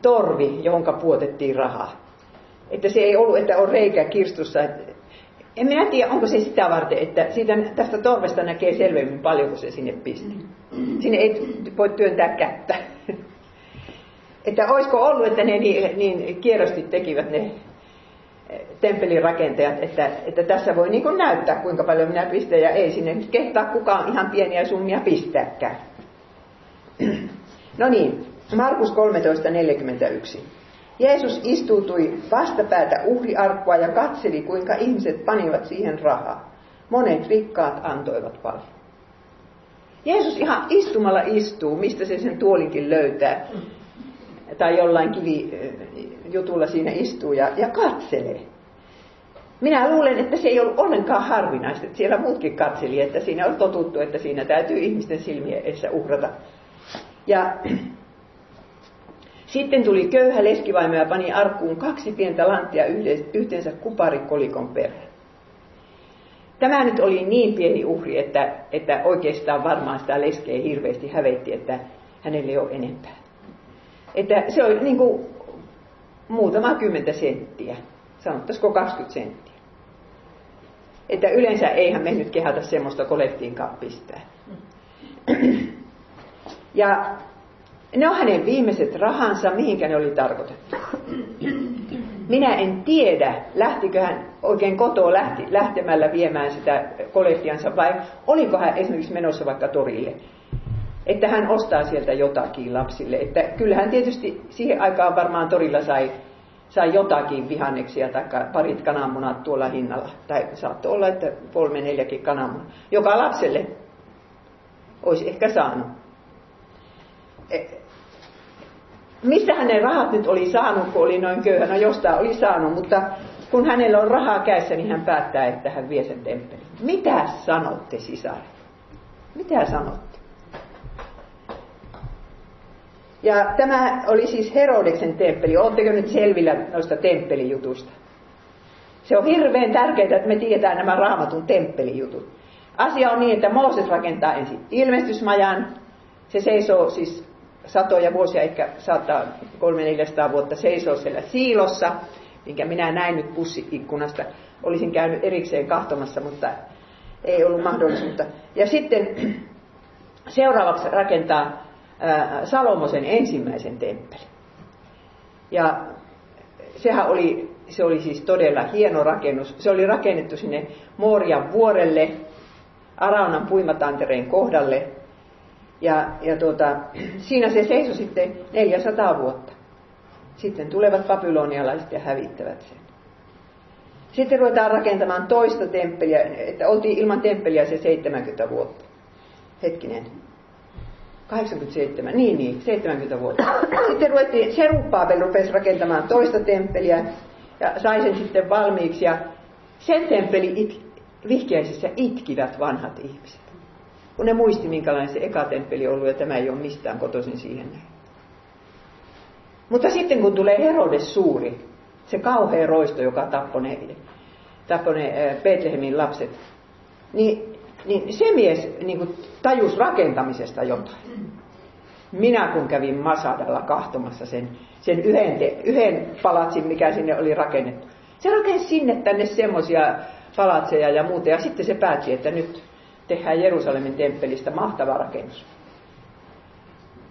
torvi, johon puotettiin rahaa. Että se ei ollut, että on reikä kirstussa. En minä tiedä, onko se sitä varten, että siitä, tästä torvesta näkee selvemmin paljon, kun se sinne pisti. Mm. Sinne ei voi työntää kättä. Että olisiko ollut, että ne niin, niin kierrosti tekivät ne eh, temppelirakentajat, että, että tässä voi niin näyttää, kuinka paljon minä pistän, ja ei sinne kehtaa kukaan ihan pieniä summia pistääkään. No niin, Markus 13.41. Jeesus istuutui vastapäätä uhriarkkua ja katseli, kuinka ihmiset panivat siihen rahaa. Monet rikkaat antoivat paljon. Jeesus ihan istumalla istuu, mistä se sen tuolinkin löytää. Tai jollain kivijutulla siinä istuu ja, ja katselee. Minä luulen, että se ei ollut ollenkaan harvinaista, että siellä muutkin katseli, että siinä on totuttu, että siinä täytyy ihmisten silmien edessä uhrata. Ja [clears throat] sitten tuli köyhä leskivaimo ja pani arkkuun kaksi pientä lanttia yhteensä kuparikolikon perään. Tämä nyt oli niin pieni uhri, että, että oikeastaan varmaan sitä leskeä hirveästi hävetti, että hänelle ei ole enempää. Että se oli niin kuin muutama kymmentä senttiä, sanottaisiko 20 senttiä. Että yleensä eihän me nyt kehata semmoista kolektiin kappistää. Ja ne on hänen viimeiset rahansa, mihinkä ne oli tarkoitettu. Minä en tiedä, lähtikö hän oikein kotoa lähti, lähtemällä viemään sitä kolehtiansa vai oliko hän esimerkiksi menossa vaikka torille. Että hän ostaa sieltä jotakin lapsille. Että kyllähän tietysti siihen aikaan varmaan torilla sai, sai jotakin vihanneksia tai parit kananmunat tuolla hinnalla. Tai saattoi olla, että kolme neljäkin kananmunat. Joka lapselle olisi ehkä saanut. Mistä hänen rahat nyt oli saanut, kun oli noin köyhä? No jostain oli saanut, mutta kun hänellä on rahaa käessä, niin hän päättää, että hän vie sen temppelin. Mitä sanotte, sisaret? Mitä sanotte? Ja tämä oli siis Herodeksen temppeli. Oletteko nyt selvillä noista temppelijutusta? Se on hirveän tärkeää, että me tiedetään nämä raamatun temppelijutut. Asia on niin, että Mooses rakentaa ensin ilmestysmajan. Se seisoo siis satoja vuosia, ehkä saattaa 300-400 vuotta seisoo siellä siilossa, minkä minä näin nyt pussiikkunasta. Olisin käynyt erikseen kahtomassa, mutta ei ollut mahdollisuutta. Ja sitten seuraavaksi rakentaa Salomosen ensimmäisen temppelin. Ja sehän oli, se oli siis todella hieno rakennus. Se oli rakennettu sinne Moorian vuorelle, Araunan puimatantereen kohdalle, ja, ja tuota, siinä se seisoi sitten 400 vuotta. Sitten tulevat babylonialaiset ja hävittävät sen. Sitten ruvetaan rakentamaan toista temppeliä, että oltiin ilman temppeliä se 70 vuotta. Hetkinen. 87, niin niin, 70 vuotta. Sitten ruvettiin, Seruppaabel rupesi rakentamaan toista temppeliä ja sai sen sitten valmiiksi. Ja sen temppeli it, vihkiäisessä itkivät vanhat ihmiset kun ne muisti, minkälainen se eka temppeli ollut, ja tämä ei ole mistään kotoisin siihen. Mutta sitten kun tulee Herodes suuri, se kauhea roisto, joka tappoi ne, tappoi ne Betlehemin lapset, niin, niin se mies niin kuin tajus rakentamisesta jotain. Minä kun kävin Masadalla kahtomassa sen, sen yhden, te, yhden palatsin, mikä sinne oli rakennettu. Se rakensi sinne tänne semmoisia palatseja ja muuta, ja sitten se päätti, että nyt tehdään Jerusalemin temppelistä mahtava rakennus.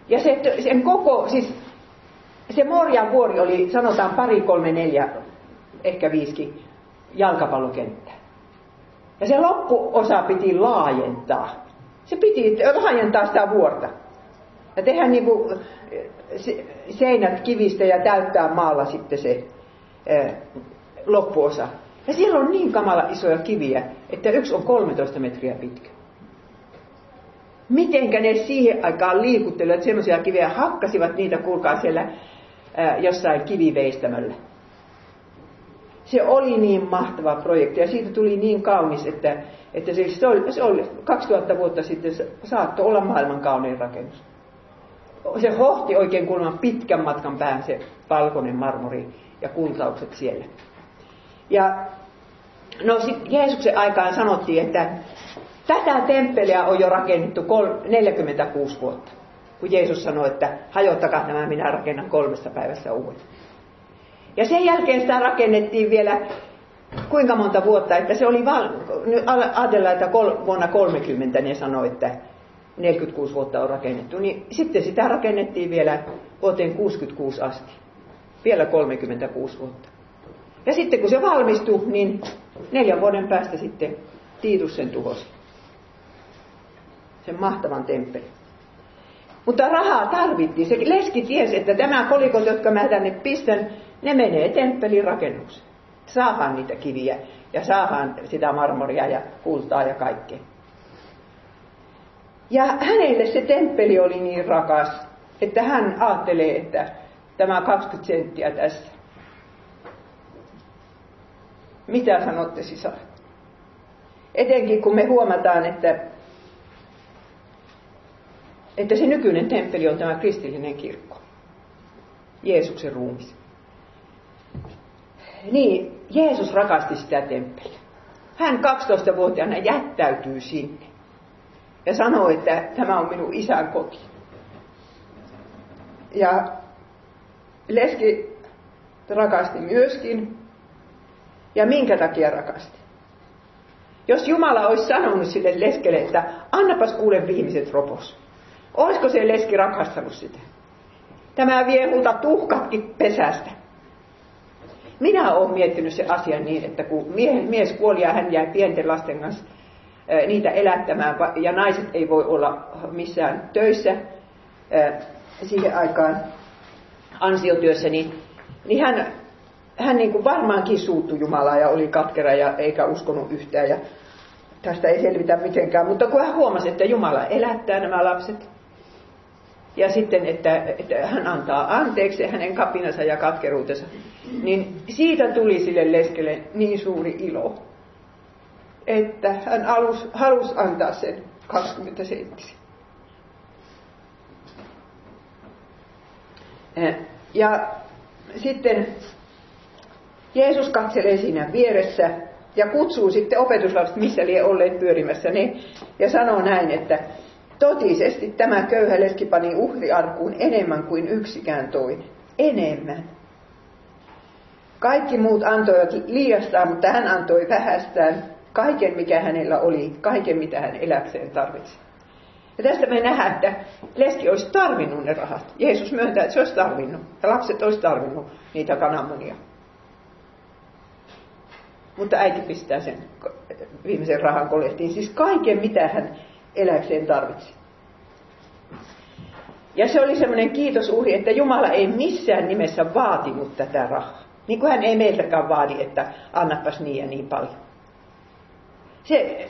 Ja se, sen koko, siis se Morjan vuori oli sanotaan pari, kolme, neljä, ehkä viisikin jalkapallokenttää. Ja se loppuosa piti laajentaa. Se piti laajentaa sitä vuorta. Ja tehdä niin kuin seinät kivistä ja täyttää maalla sitten se loppuosa. Ja siellä on niin kamala isoja kiviä, että yksi on 13 metriä pitkä. Mitenkä ne siihen aikaan liikuttelivat semmoisia kiviä, hakkasivat niitä, kuulkaa siellä ää, jossain kiviveistämällä. Se oli niin mahtava projekti ja siitä tuli niin kaunis, että, että se, se, oli, se oli 2000 vuotta sitten saattoi olla maailman kaunein rakennus. Se hohti oikein kulman pitkän matkan päähän se valkoinen marmori ja kultaukset siellä. Ja no sitten Jeesuksen aikaan sanottiin, että tätä temppeliä on jo rakennettu 46 vuotta. Kun Jeesus sanoi, että hajottakaa nämä, minä rakennan kolmessa päivässä uuden. Ja sen jälkeen sitä rakennettiin vielä kuinka monta vuotta, että se oli val... nyt ajatellaan, että kol... vuonna 30 ne sanoi, että, 46 vuotta on rakennettu, niin sitten sitä rakennettiin vielä vuoteen 66 asti. Vielä 36 vuotta. Ja sitten kun se valmistui, niin neljän vuoden päästä sitten Tiitus sen tuhosi. Sen mahtavan temppelin. Mutta rahaa tarvittiin. Se leski tiesi, että tämä kolikot, jotka mä tänne pistän, ne menee temppelin rakennukseen. Saahan niitä kiviä ja saahan sitä marmoria ja kultaa ja kaikkea. Ja hänelle se temppeli oli niin rakas, että hän ajattelee, että tämä 20 senttiä tässä. Mitä sanotte sisaret? Etenkin kun me huomataan, että, että se nykyinen temppeli on tämä kristillinen kirkko. Jeesuksen ruumis. Niin, Jeesus rakasti sitä temppeliä. Hän 12-vuotiaana jättäytyy sinne ja sanoo, että tämä on minun isän koti. Ja leski rakasti myöskin. Ja minkä takia rakasti? Jos Jumala olisi sanonut sille leskelle, että annapas kuule viimeiset ropos. Olisiko se leski rakastanut sitä? Tämä vie multa tuhkatkin pesästä. Minä olen miettinyt se asia niin, että kun mies kuoli ja hän jäi pienten lasten kanssa niitä elättämään, ja naiset ei voi olla missään töissä siihen aikaan ansiotyössä, niin, niin hän, hän niin kuin varmaankin suuttui Jumalaa ja oli katkera ja eikä uskonut yhtään. Ja tästä ei selvitä mitenkään, mutta kun hän huomasi, että Jumala elättää nämä lapset, ja sitten, että, että hän antaa anteeksi hänen kapinansa ja katkeruutensa, niin siitä tuli sille leskelle niin suuri ilo, että hän alus, halusi antaa sen 20 senttisiä. Ja sitten Jeesus katselee siinä vieressä ja kutsuu sitten opetuslapset, missä lie olleet pyörimässä ne, ja sanoo näin, että totisesti tämä köyhä leski pani uhriarkuun enemmän kuin yksikään toinen. Enemmän. Kaikki muut antoivat liiastaan, mutta hän antoi vähästään kaiken, mikä hänellä oli, kaiken, mitä hän eläkseen tarvitsi. Ja tästä me nähdään, että leski olisi tarvinnut ne rahat. Jeesus myöntää, että se olisi tarvinnut. Ja lapset olisi tarvinnut niitä kananmunia. Mutta äiti pistää sen viimeisen rahan kolehtiin. Siis kaiken, mitä hän eläkseen tarvitsi. Ja se oli semmoinen kiitosuhri, että Jumala ei missään nimessä vaatinut tätä rahaa. Niin kuin hän ei meiltäkään vaadi, että annapas niin ja niin paljon. Se,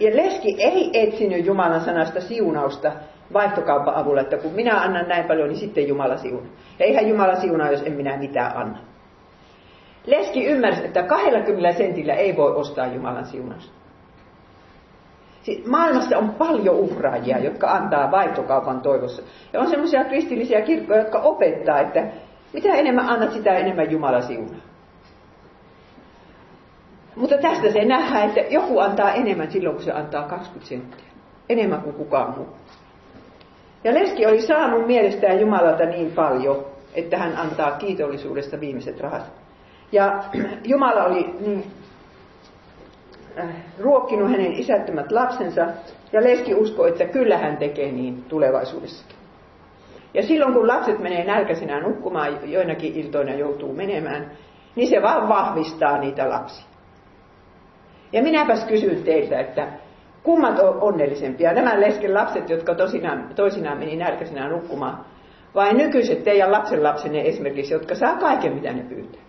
ja leski ei etsinyt Jumalan sanasta siunausta vaihtokaupan avulla, että kun minä annan näin paljon, niin sitten Jumala siunaa. Eihän Jumala siunaa, jos en minä mitään anna. Leski ymmärsi, että 20 sentillä ei voi ostaa Jumalan siunausta. Siis maailmassa on paljon uhraajia, jotka antaa vaihtokaupan toivossa. Ja on semmoisia kristillisiä kirkkoja, jotka opettaa, että mitä enemmän annat, sitä enemmän Jumala siunaa. Mutta tästä se nähdään, että joku antaa enemmän silloin, kun se antaa 20 senttiä. Enemmän kuin kukaan muu. Ja Leski oli saanut mielestään Jumalalta niin paljon, että hän antaa kiitollisuudesta viimeiset rahat. Ja Jumala oli niin äh, ruokkinut hänen isättömät lapsensa, ja Leski uskoi, että kyllä hän tekee niin tulevaisuudessakin. Ja silloin kun lapset menee nälkäisenä nukkumaan, joinakin iltoina joutuu menemään, niin se vaan vahvistaa niitä lapsia. Ja minäpäs kysyn teiltä, että kummat on onnellisempia? Nämä lesken lapset, jotka tosinaan, toisinaan meni nälkäisenä nukkumaan, vai nykyiset teidän lapsenlapsenne esimerkiksi, jotka saa kaiken mitä ne pyytää?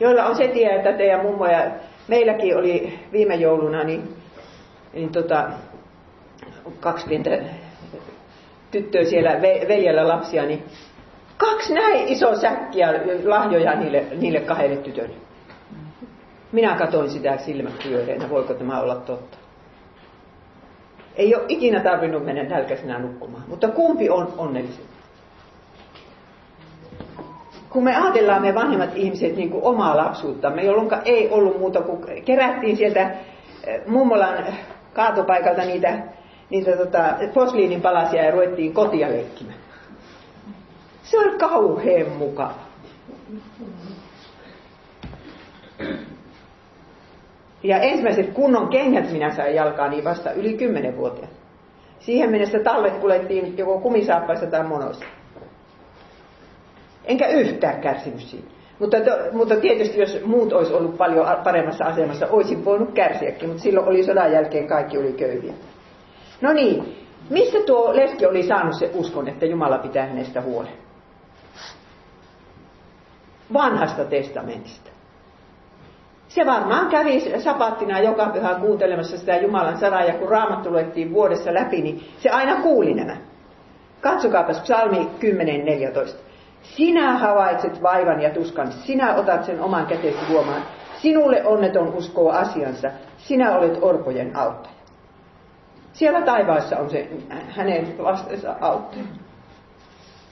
Joilla on se tie, että teidän mummoja, meilläkin oli viime jouluna, niin, niin tota, kaksi pientä tyttöä siellä, veljellä lapsia, niin kaksi näin iso säkkiä lahjoja niille, niille kahdelle tytölle. Minä katoin sitä silmät pyöreänä, voiko tämä olla totta. Ei ole ikinä tarvinnut mennä nälkäisenä nukkumaan, mutta kumpi on onnellisempi? Kun me ajatellaan me vanhemmat ihmiset niin kuin omaa lapsuuttamme, jolloin ei ollut muuta kuin kerättiin sieltä eh, mummolan kaatopaikalta niitä, niitä tota, posliinin palasia ja ruvettiin kotia leikkimään. Se oli kauhean mukava. Ja ensimmäiset kunnon kengät minä sain jalkaani vasta yli 10 vuoteen. Siihen mennessä talvet kuljettiin joko kumisaappaissa tai monoissa. Enkä yhtään kärsinyt siitä. Mutta, to, mutta tietysti jos muut olisi ollut paljon paremmassa asemassa, olisin voinut kärsiäkin, mutta silloin oli sodan jälkeen kaikki oli köyhiä. No niin, mistä tuo leski oli saanut se uskon, että Jumala pitää hänestä huolen? Vanhasta testamentista. Se varmaan kävi sapattina joka pyhä kuuntelemassa sitä Jumalan sanaa, ja kun raamattu luettiin vuodessa läpi, niin se aina kuuli nämä. Katsokaapas psalmi 10.14. Sinä havaitset vaivan ja tuskan, sinä otat sen oman käteesi huomaan. Sinulle onneton uskoo asiansa, sinä olet orpojen auttaja. Siellä taivaassa on se hänen lastensa auttaja.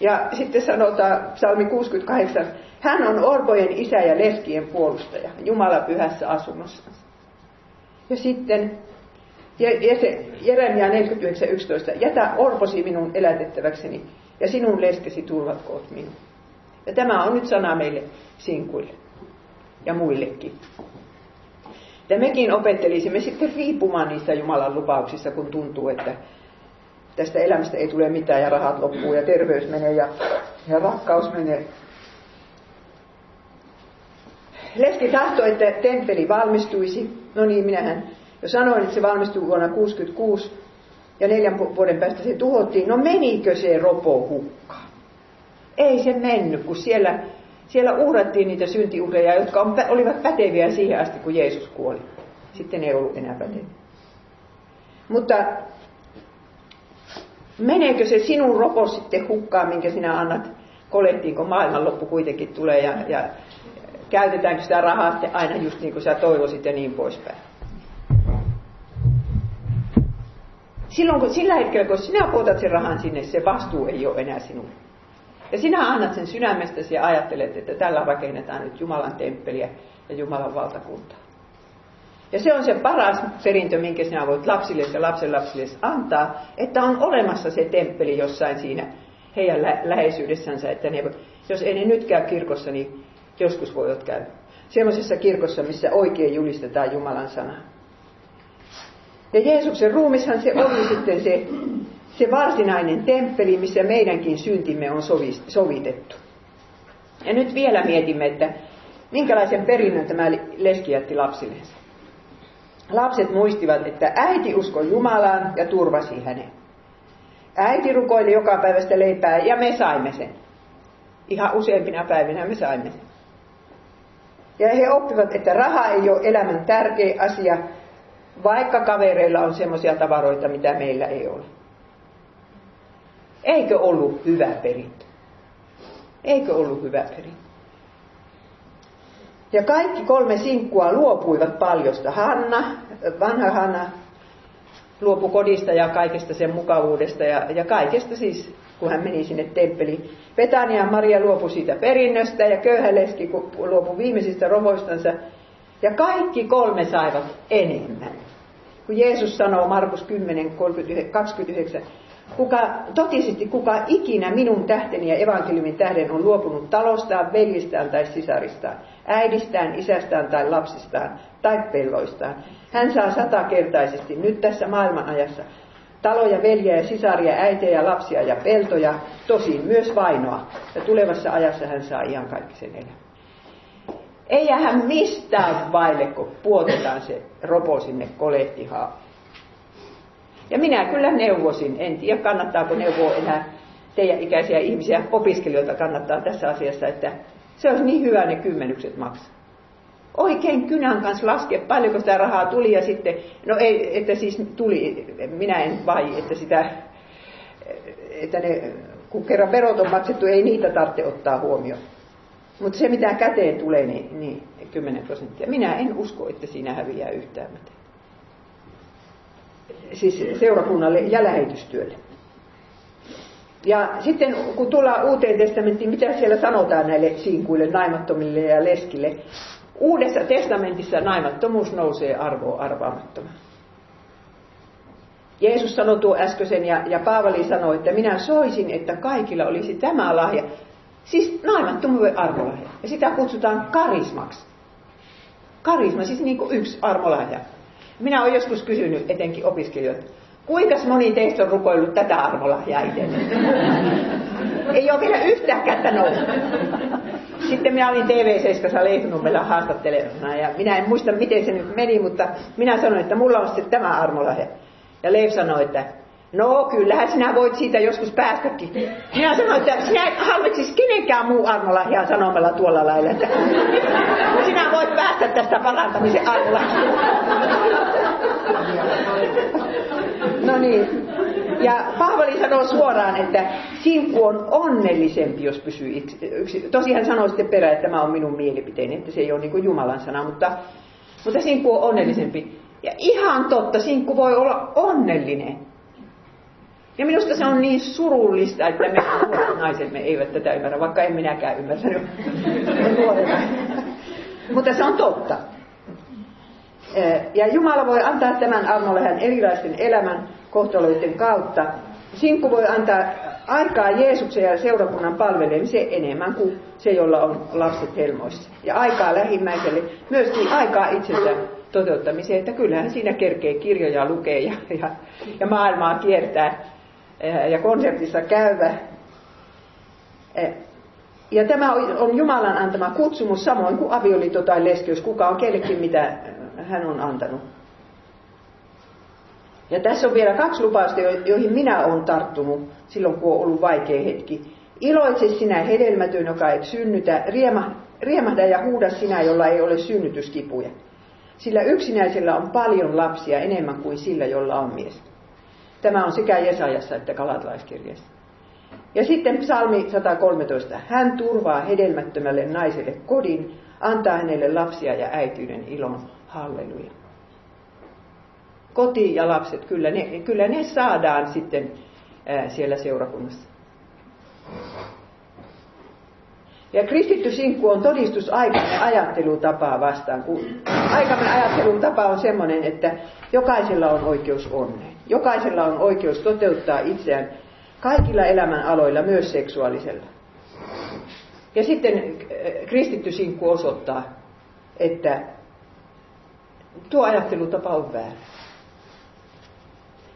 Ja sitten sanotaan psalmi 68, hän on orpojen isä ja leskien puolustaja, Jumala pyhässä asunnossansa. Ja sitten Jeremia 49.11, jätä orposi minun elätettäväkseni ja sinun leskesi turvatkoot minun. Ja tämä on nyt sana meille sinkuille ja muillekin. Ja mekin opettelisimme sitten riippumaan niistä Jumalan lupauksista, kun tuntuu, että tästä elämästä ei tule mitään ja rahat loppuu ja terveys menee ja, ja rakkaus menee. Leski tahtoi, että temppeli valmistuisi. No niin, minähän jo sanoin, että se valmistui vuonna 1966 ja neljän vuoden päästä se tuhottiin. No menikö se ropo hukkaan? Ei se mennyt, kun siellä, siellä uhrattiin niitä syntiuhreja, jotka on, olivat päteviä siihen asti, kun Jeesus kuoli. Sitten ei ollut enää päteviä. Mutta meneekö se sinun ropo sitten hukkaan, minkä sinä annat kolettiin, kun maailmanloppu kuitenkin tulee ja, ja käytetäänkö sitä rahaa sitten aina just niin kuin sä toivoisit ja niin poispäin. Silloin kun, sillä hetkellä, kun sinä puotat sen rahan sinne, se vastuu ei ole enää sinulle. Ja sinä annat sen sydämestäsi ja ajattelet, että tällä rakennetaan nyt Jumalan temppeliä ja Jumalan valtakuntaa. Ja se on se paras perintö, minkä sinä voit lapsille ja lapsenlapsille antaa, että on olemassa se temppeli jossain siinä heidän lä- läheisyydessänsä, että ne, jos ei ne nyt käy kirkossa, niin joskus voivat käydä. Sellaisessa kirkossa, missä oikein julistetaan Jumalan sanaa. Ja Jeesuksen ruumishan se oli sitten se se varsinainen temppeli, missä meidänkin syntimme on sovitettu. Ja nyt vielä mietimme, että minkälaisen perinnön tämä leski jätti lapsillensa. Lapset muistivat, että äiti uskoi Jumalaan ja turvasi hänen. Äiti rukoili joka päivästä leipää ja me saimme sen. Ihan useampina päivinä me saimme sen. Ja he oppivat, että raha ei ole elämän tärkeä asia, vaikka kavereilla on semmoisia tavaroita, mitä meillä ei ole. Eikö ollut hyvä perintö? Eikö ollut hyvä perintö? Ja kaikki kolme sinkkua luopuivat paljosta. Hanna, vanha Hanna, luopui kodista ja kaikesta sen mukavuudesta ja, ja kaikesta siis, kun hän meni sinne temppeliin. Petania ja Maria luopui siitä perinnöstä ja köyhä leski luopui viimeisistä rohoistansa. Ja kaikki kolme saivat enemmän. Kun Jeesus sanoo Markus 10, 29, Kuka, totisesti kuka ikinä minun tähteni ja evankeliumin tähden on luopunut talostaan, veljistään tai sisaristaan, äidistään, isästään tai lapsistaan tai pelloistaan. Hän saa satakertaisesti nyt tässä maailmanajassa taloja, veljiä ja sisaria, äitejä, lapsia ja peltoja, tosin myös vainoa. Ja tulevassa ajassa hän saa ihan kaikki sen elämän. Ei hän mistään vaille, kun puotetaan se ropo sinne kolehtihaan ja minä kyllä neuvosin, en tiedä kannattaako neuvoa enää teidän ikäisiä ihmisiä, opiskelijoita kannattaa tässä asiassa, että se olisi niin hyvä ne kymmenykset maksaa. Oikein kynän kanssa laske, paljonko sitä rahaa tuli ja sitten, no ei, että siis tuli, minä en vai, että sitä, että ne, kun kerran verot on maksettu, ei niitä tarvitse ottaa huomioon. Mutta se mitä käteen tulee, niin, niin 10 prosenttia. Minä en usko, että siinä häviää yhtään mitään siis seurakunnalle ja lähetystyölle. Ja sitten kun tullaan uuteen testamenttiin, mitä siellä sanotaan näille sinkuille, naimattomille ja leskille? Uudessa testamentissa naimattomuus nousee arvoa arvaamattomaan. Jeesus sanoi tuo äskeisen ja, ja Paavali sanoi, että minä soisin, että kaikilla olisi tämä lahja. Siis naimattomuuden arvolahja. Ja sitä kutsutaan karismaksi. Karisma, siis niin kuin yksi armolahja. Minä olen joskus kysynyt etenkin opiskelijoita, kuinka moni teistä on rukoillut tätä armolahjaa itselleen? Ei ole vielä yhtään kättä noussut. Sitten minä olin TV7 Leifnummella haastattelevana ja minä en muista miten se nyt meni, mutta minä sanoin, että mulla on sitten tämä armolahja. Ja Leif sanoi, että no kyllähän sinä voit siitä joskus päästäkin. Minä sanoin, että sinä et halveksis kenenkään muu armolahjaa sanomalla tuolla lailla, että sinä voit päästä tästä parantamisen armolahjaa. No niin. Ja Paavali sanoo suoraan, että sinkku on onnellisempi, jos pysyy yksi. Tosi hän sanoo sitten perään, että tämä on minun mielipiteeni, että se ei ole niin kuin Jumalan sana, mutta, mutta sinkku on onnellisempi. Ja ihan totta, sinkku voi olla onnellinen. Ja minusta se on niin surullista, että me naisemme eivät tätä ymmärrä, vaikka en minäkään ymmärtänyt Mutta se on totta. Ja Jumala voi antaa tämän armolehen erilaisten elämän kohtaloiden kautta. Sinkku voi antaa aikaa Jeesuksen ja seurakunnan palvelemiseen enemmän kuin se, jolla on lapset helmoissa. Ja aikaa lähimmäiselle, myöskin aikaa itsensä toteuttamiseen, että kyllähän siinä kerkee kirjoja lukea ja, ja, ja maailmaa kiertää ja konsertissa käyvä. Ja tämä on Jumalan antama kutsumus samoin kuin avioliitto tai leskeys, kuka on kellekin mitä hän on antanut. Ja tässä on vielä kaksi lupausta, joihin minä olen tarttunut silloin, kun on ollut vaikea hetki. Iloitse sinä hedelmätön, joka et synnytä, riema, riemahda ja huuda sinä, jolla ei ole synnytyskipuja. Sillä yksinäisellä on paljon lapsia enemmän kuin sillä, jolla on mies. Tämä on sekä Jesajassa että Kalatlaiskirjassa. Ja sitten psalmi 113. Hän turvaa hedelmättömälle naiselle kodin, antaa hänelle lapsia ja äityyden ilon. Halleluja koti ja lapset, kyllä ne, kyllä ne saadaan sitten ää, siellä seurakunnassa. Ja kristitty sinkku on todistus aikamme ajattelutapaa vastaan, kun aikamme ajattelutapa on sellainen, että jokaisella on oikeus onneen. Jokaisella on oikeus toteuttaa itseään kaikilla elämän aloilla, myös seksuaalisella. Ja sitten kristitty sinkku osoittaa, että tuo ajattelutapa on väärä.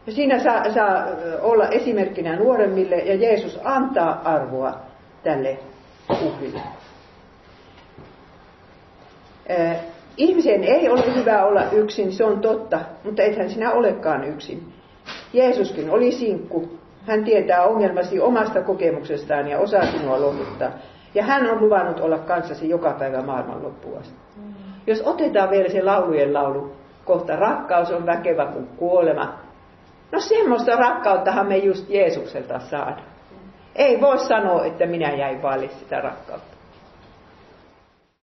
Ja siinä saa, saa olla esimerkkinä nuoremmille ja Jeesus antaa arvoa tälle uhrille. Ihmisen ei ole hyvä olla yksin, se on totta, mutta ethän sinä olekaan yksin. Jeesuskin oli sinkku. Hän tietää ongelmasi omasta kokemuksestaan ja osaa sinua lohuttaa. Ja hän on luvannut olla kanssasi joka päivä maailman loppuun asti. Mm. Jos otetaan vielä se laulujen laulu, kohta rakkaus on väkevä kuin kuolema, No semmoista rakkauttahan me just Jeesukselta saadaan. Ei voi sanoa, että minä jäin vaille sitä rakkautta.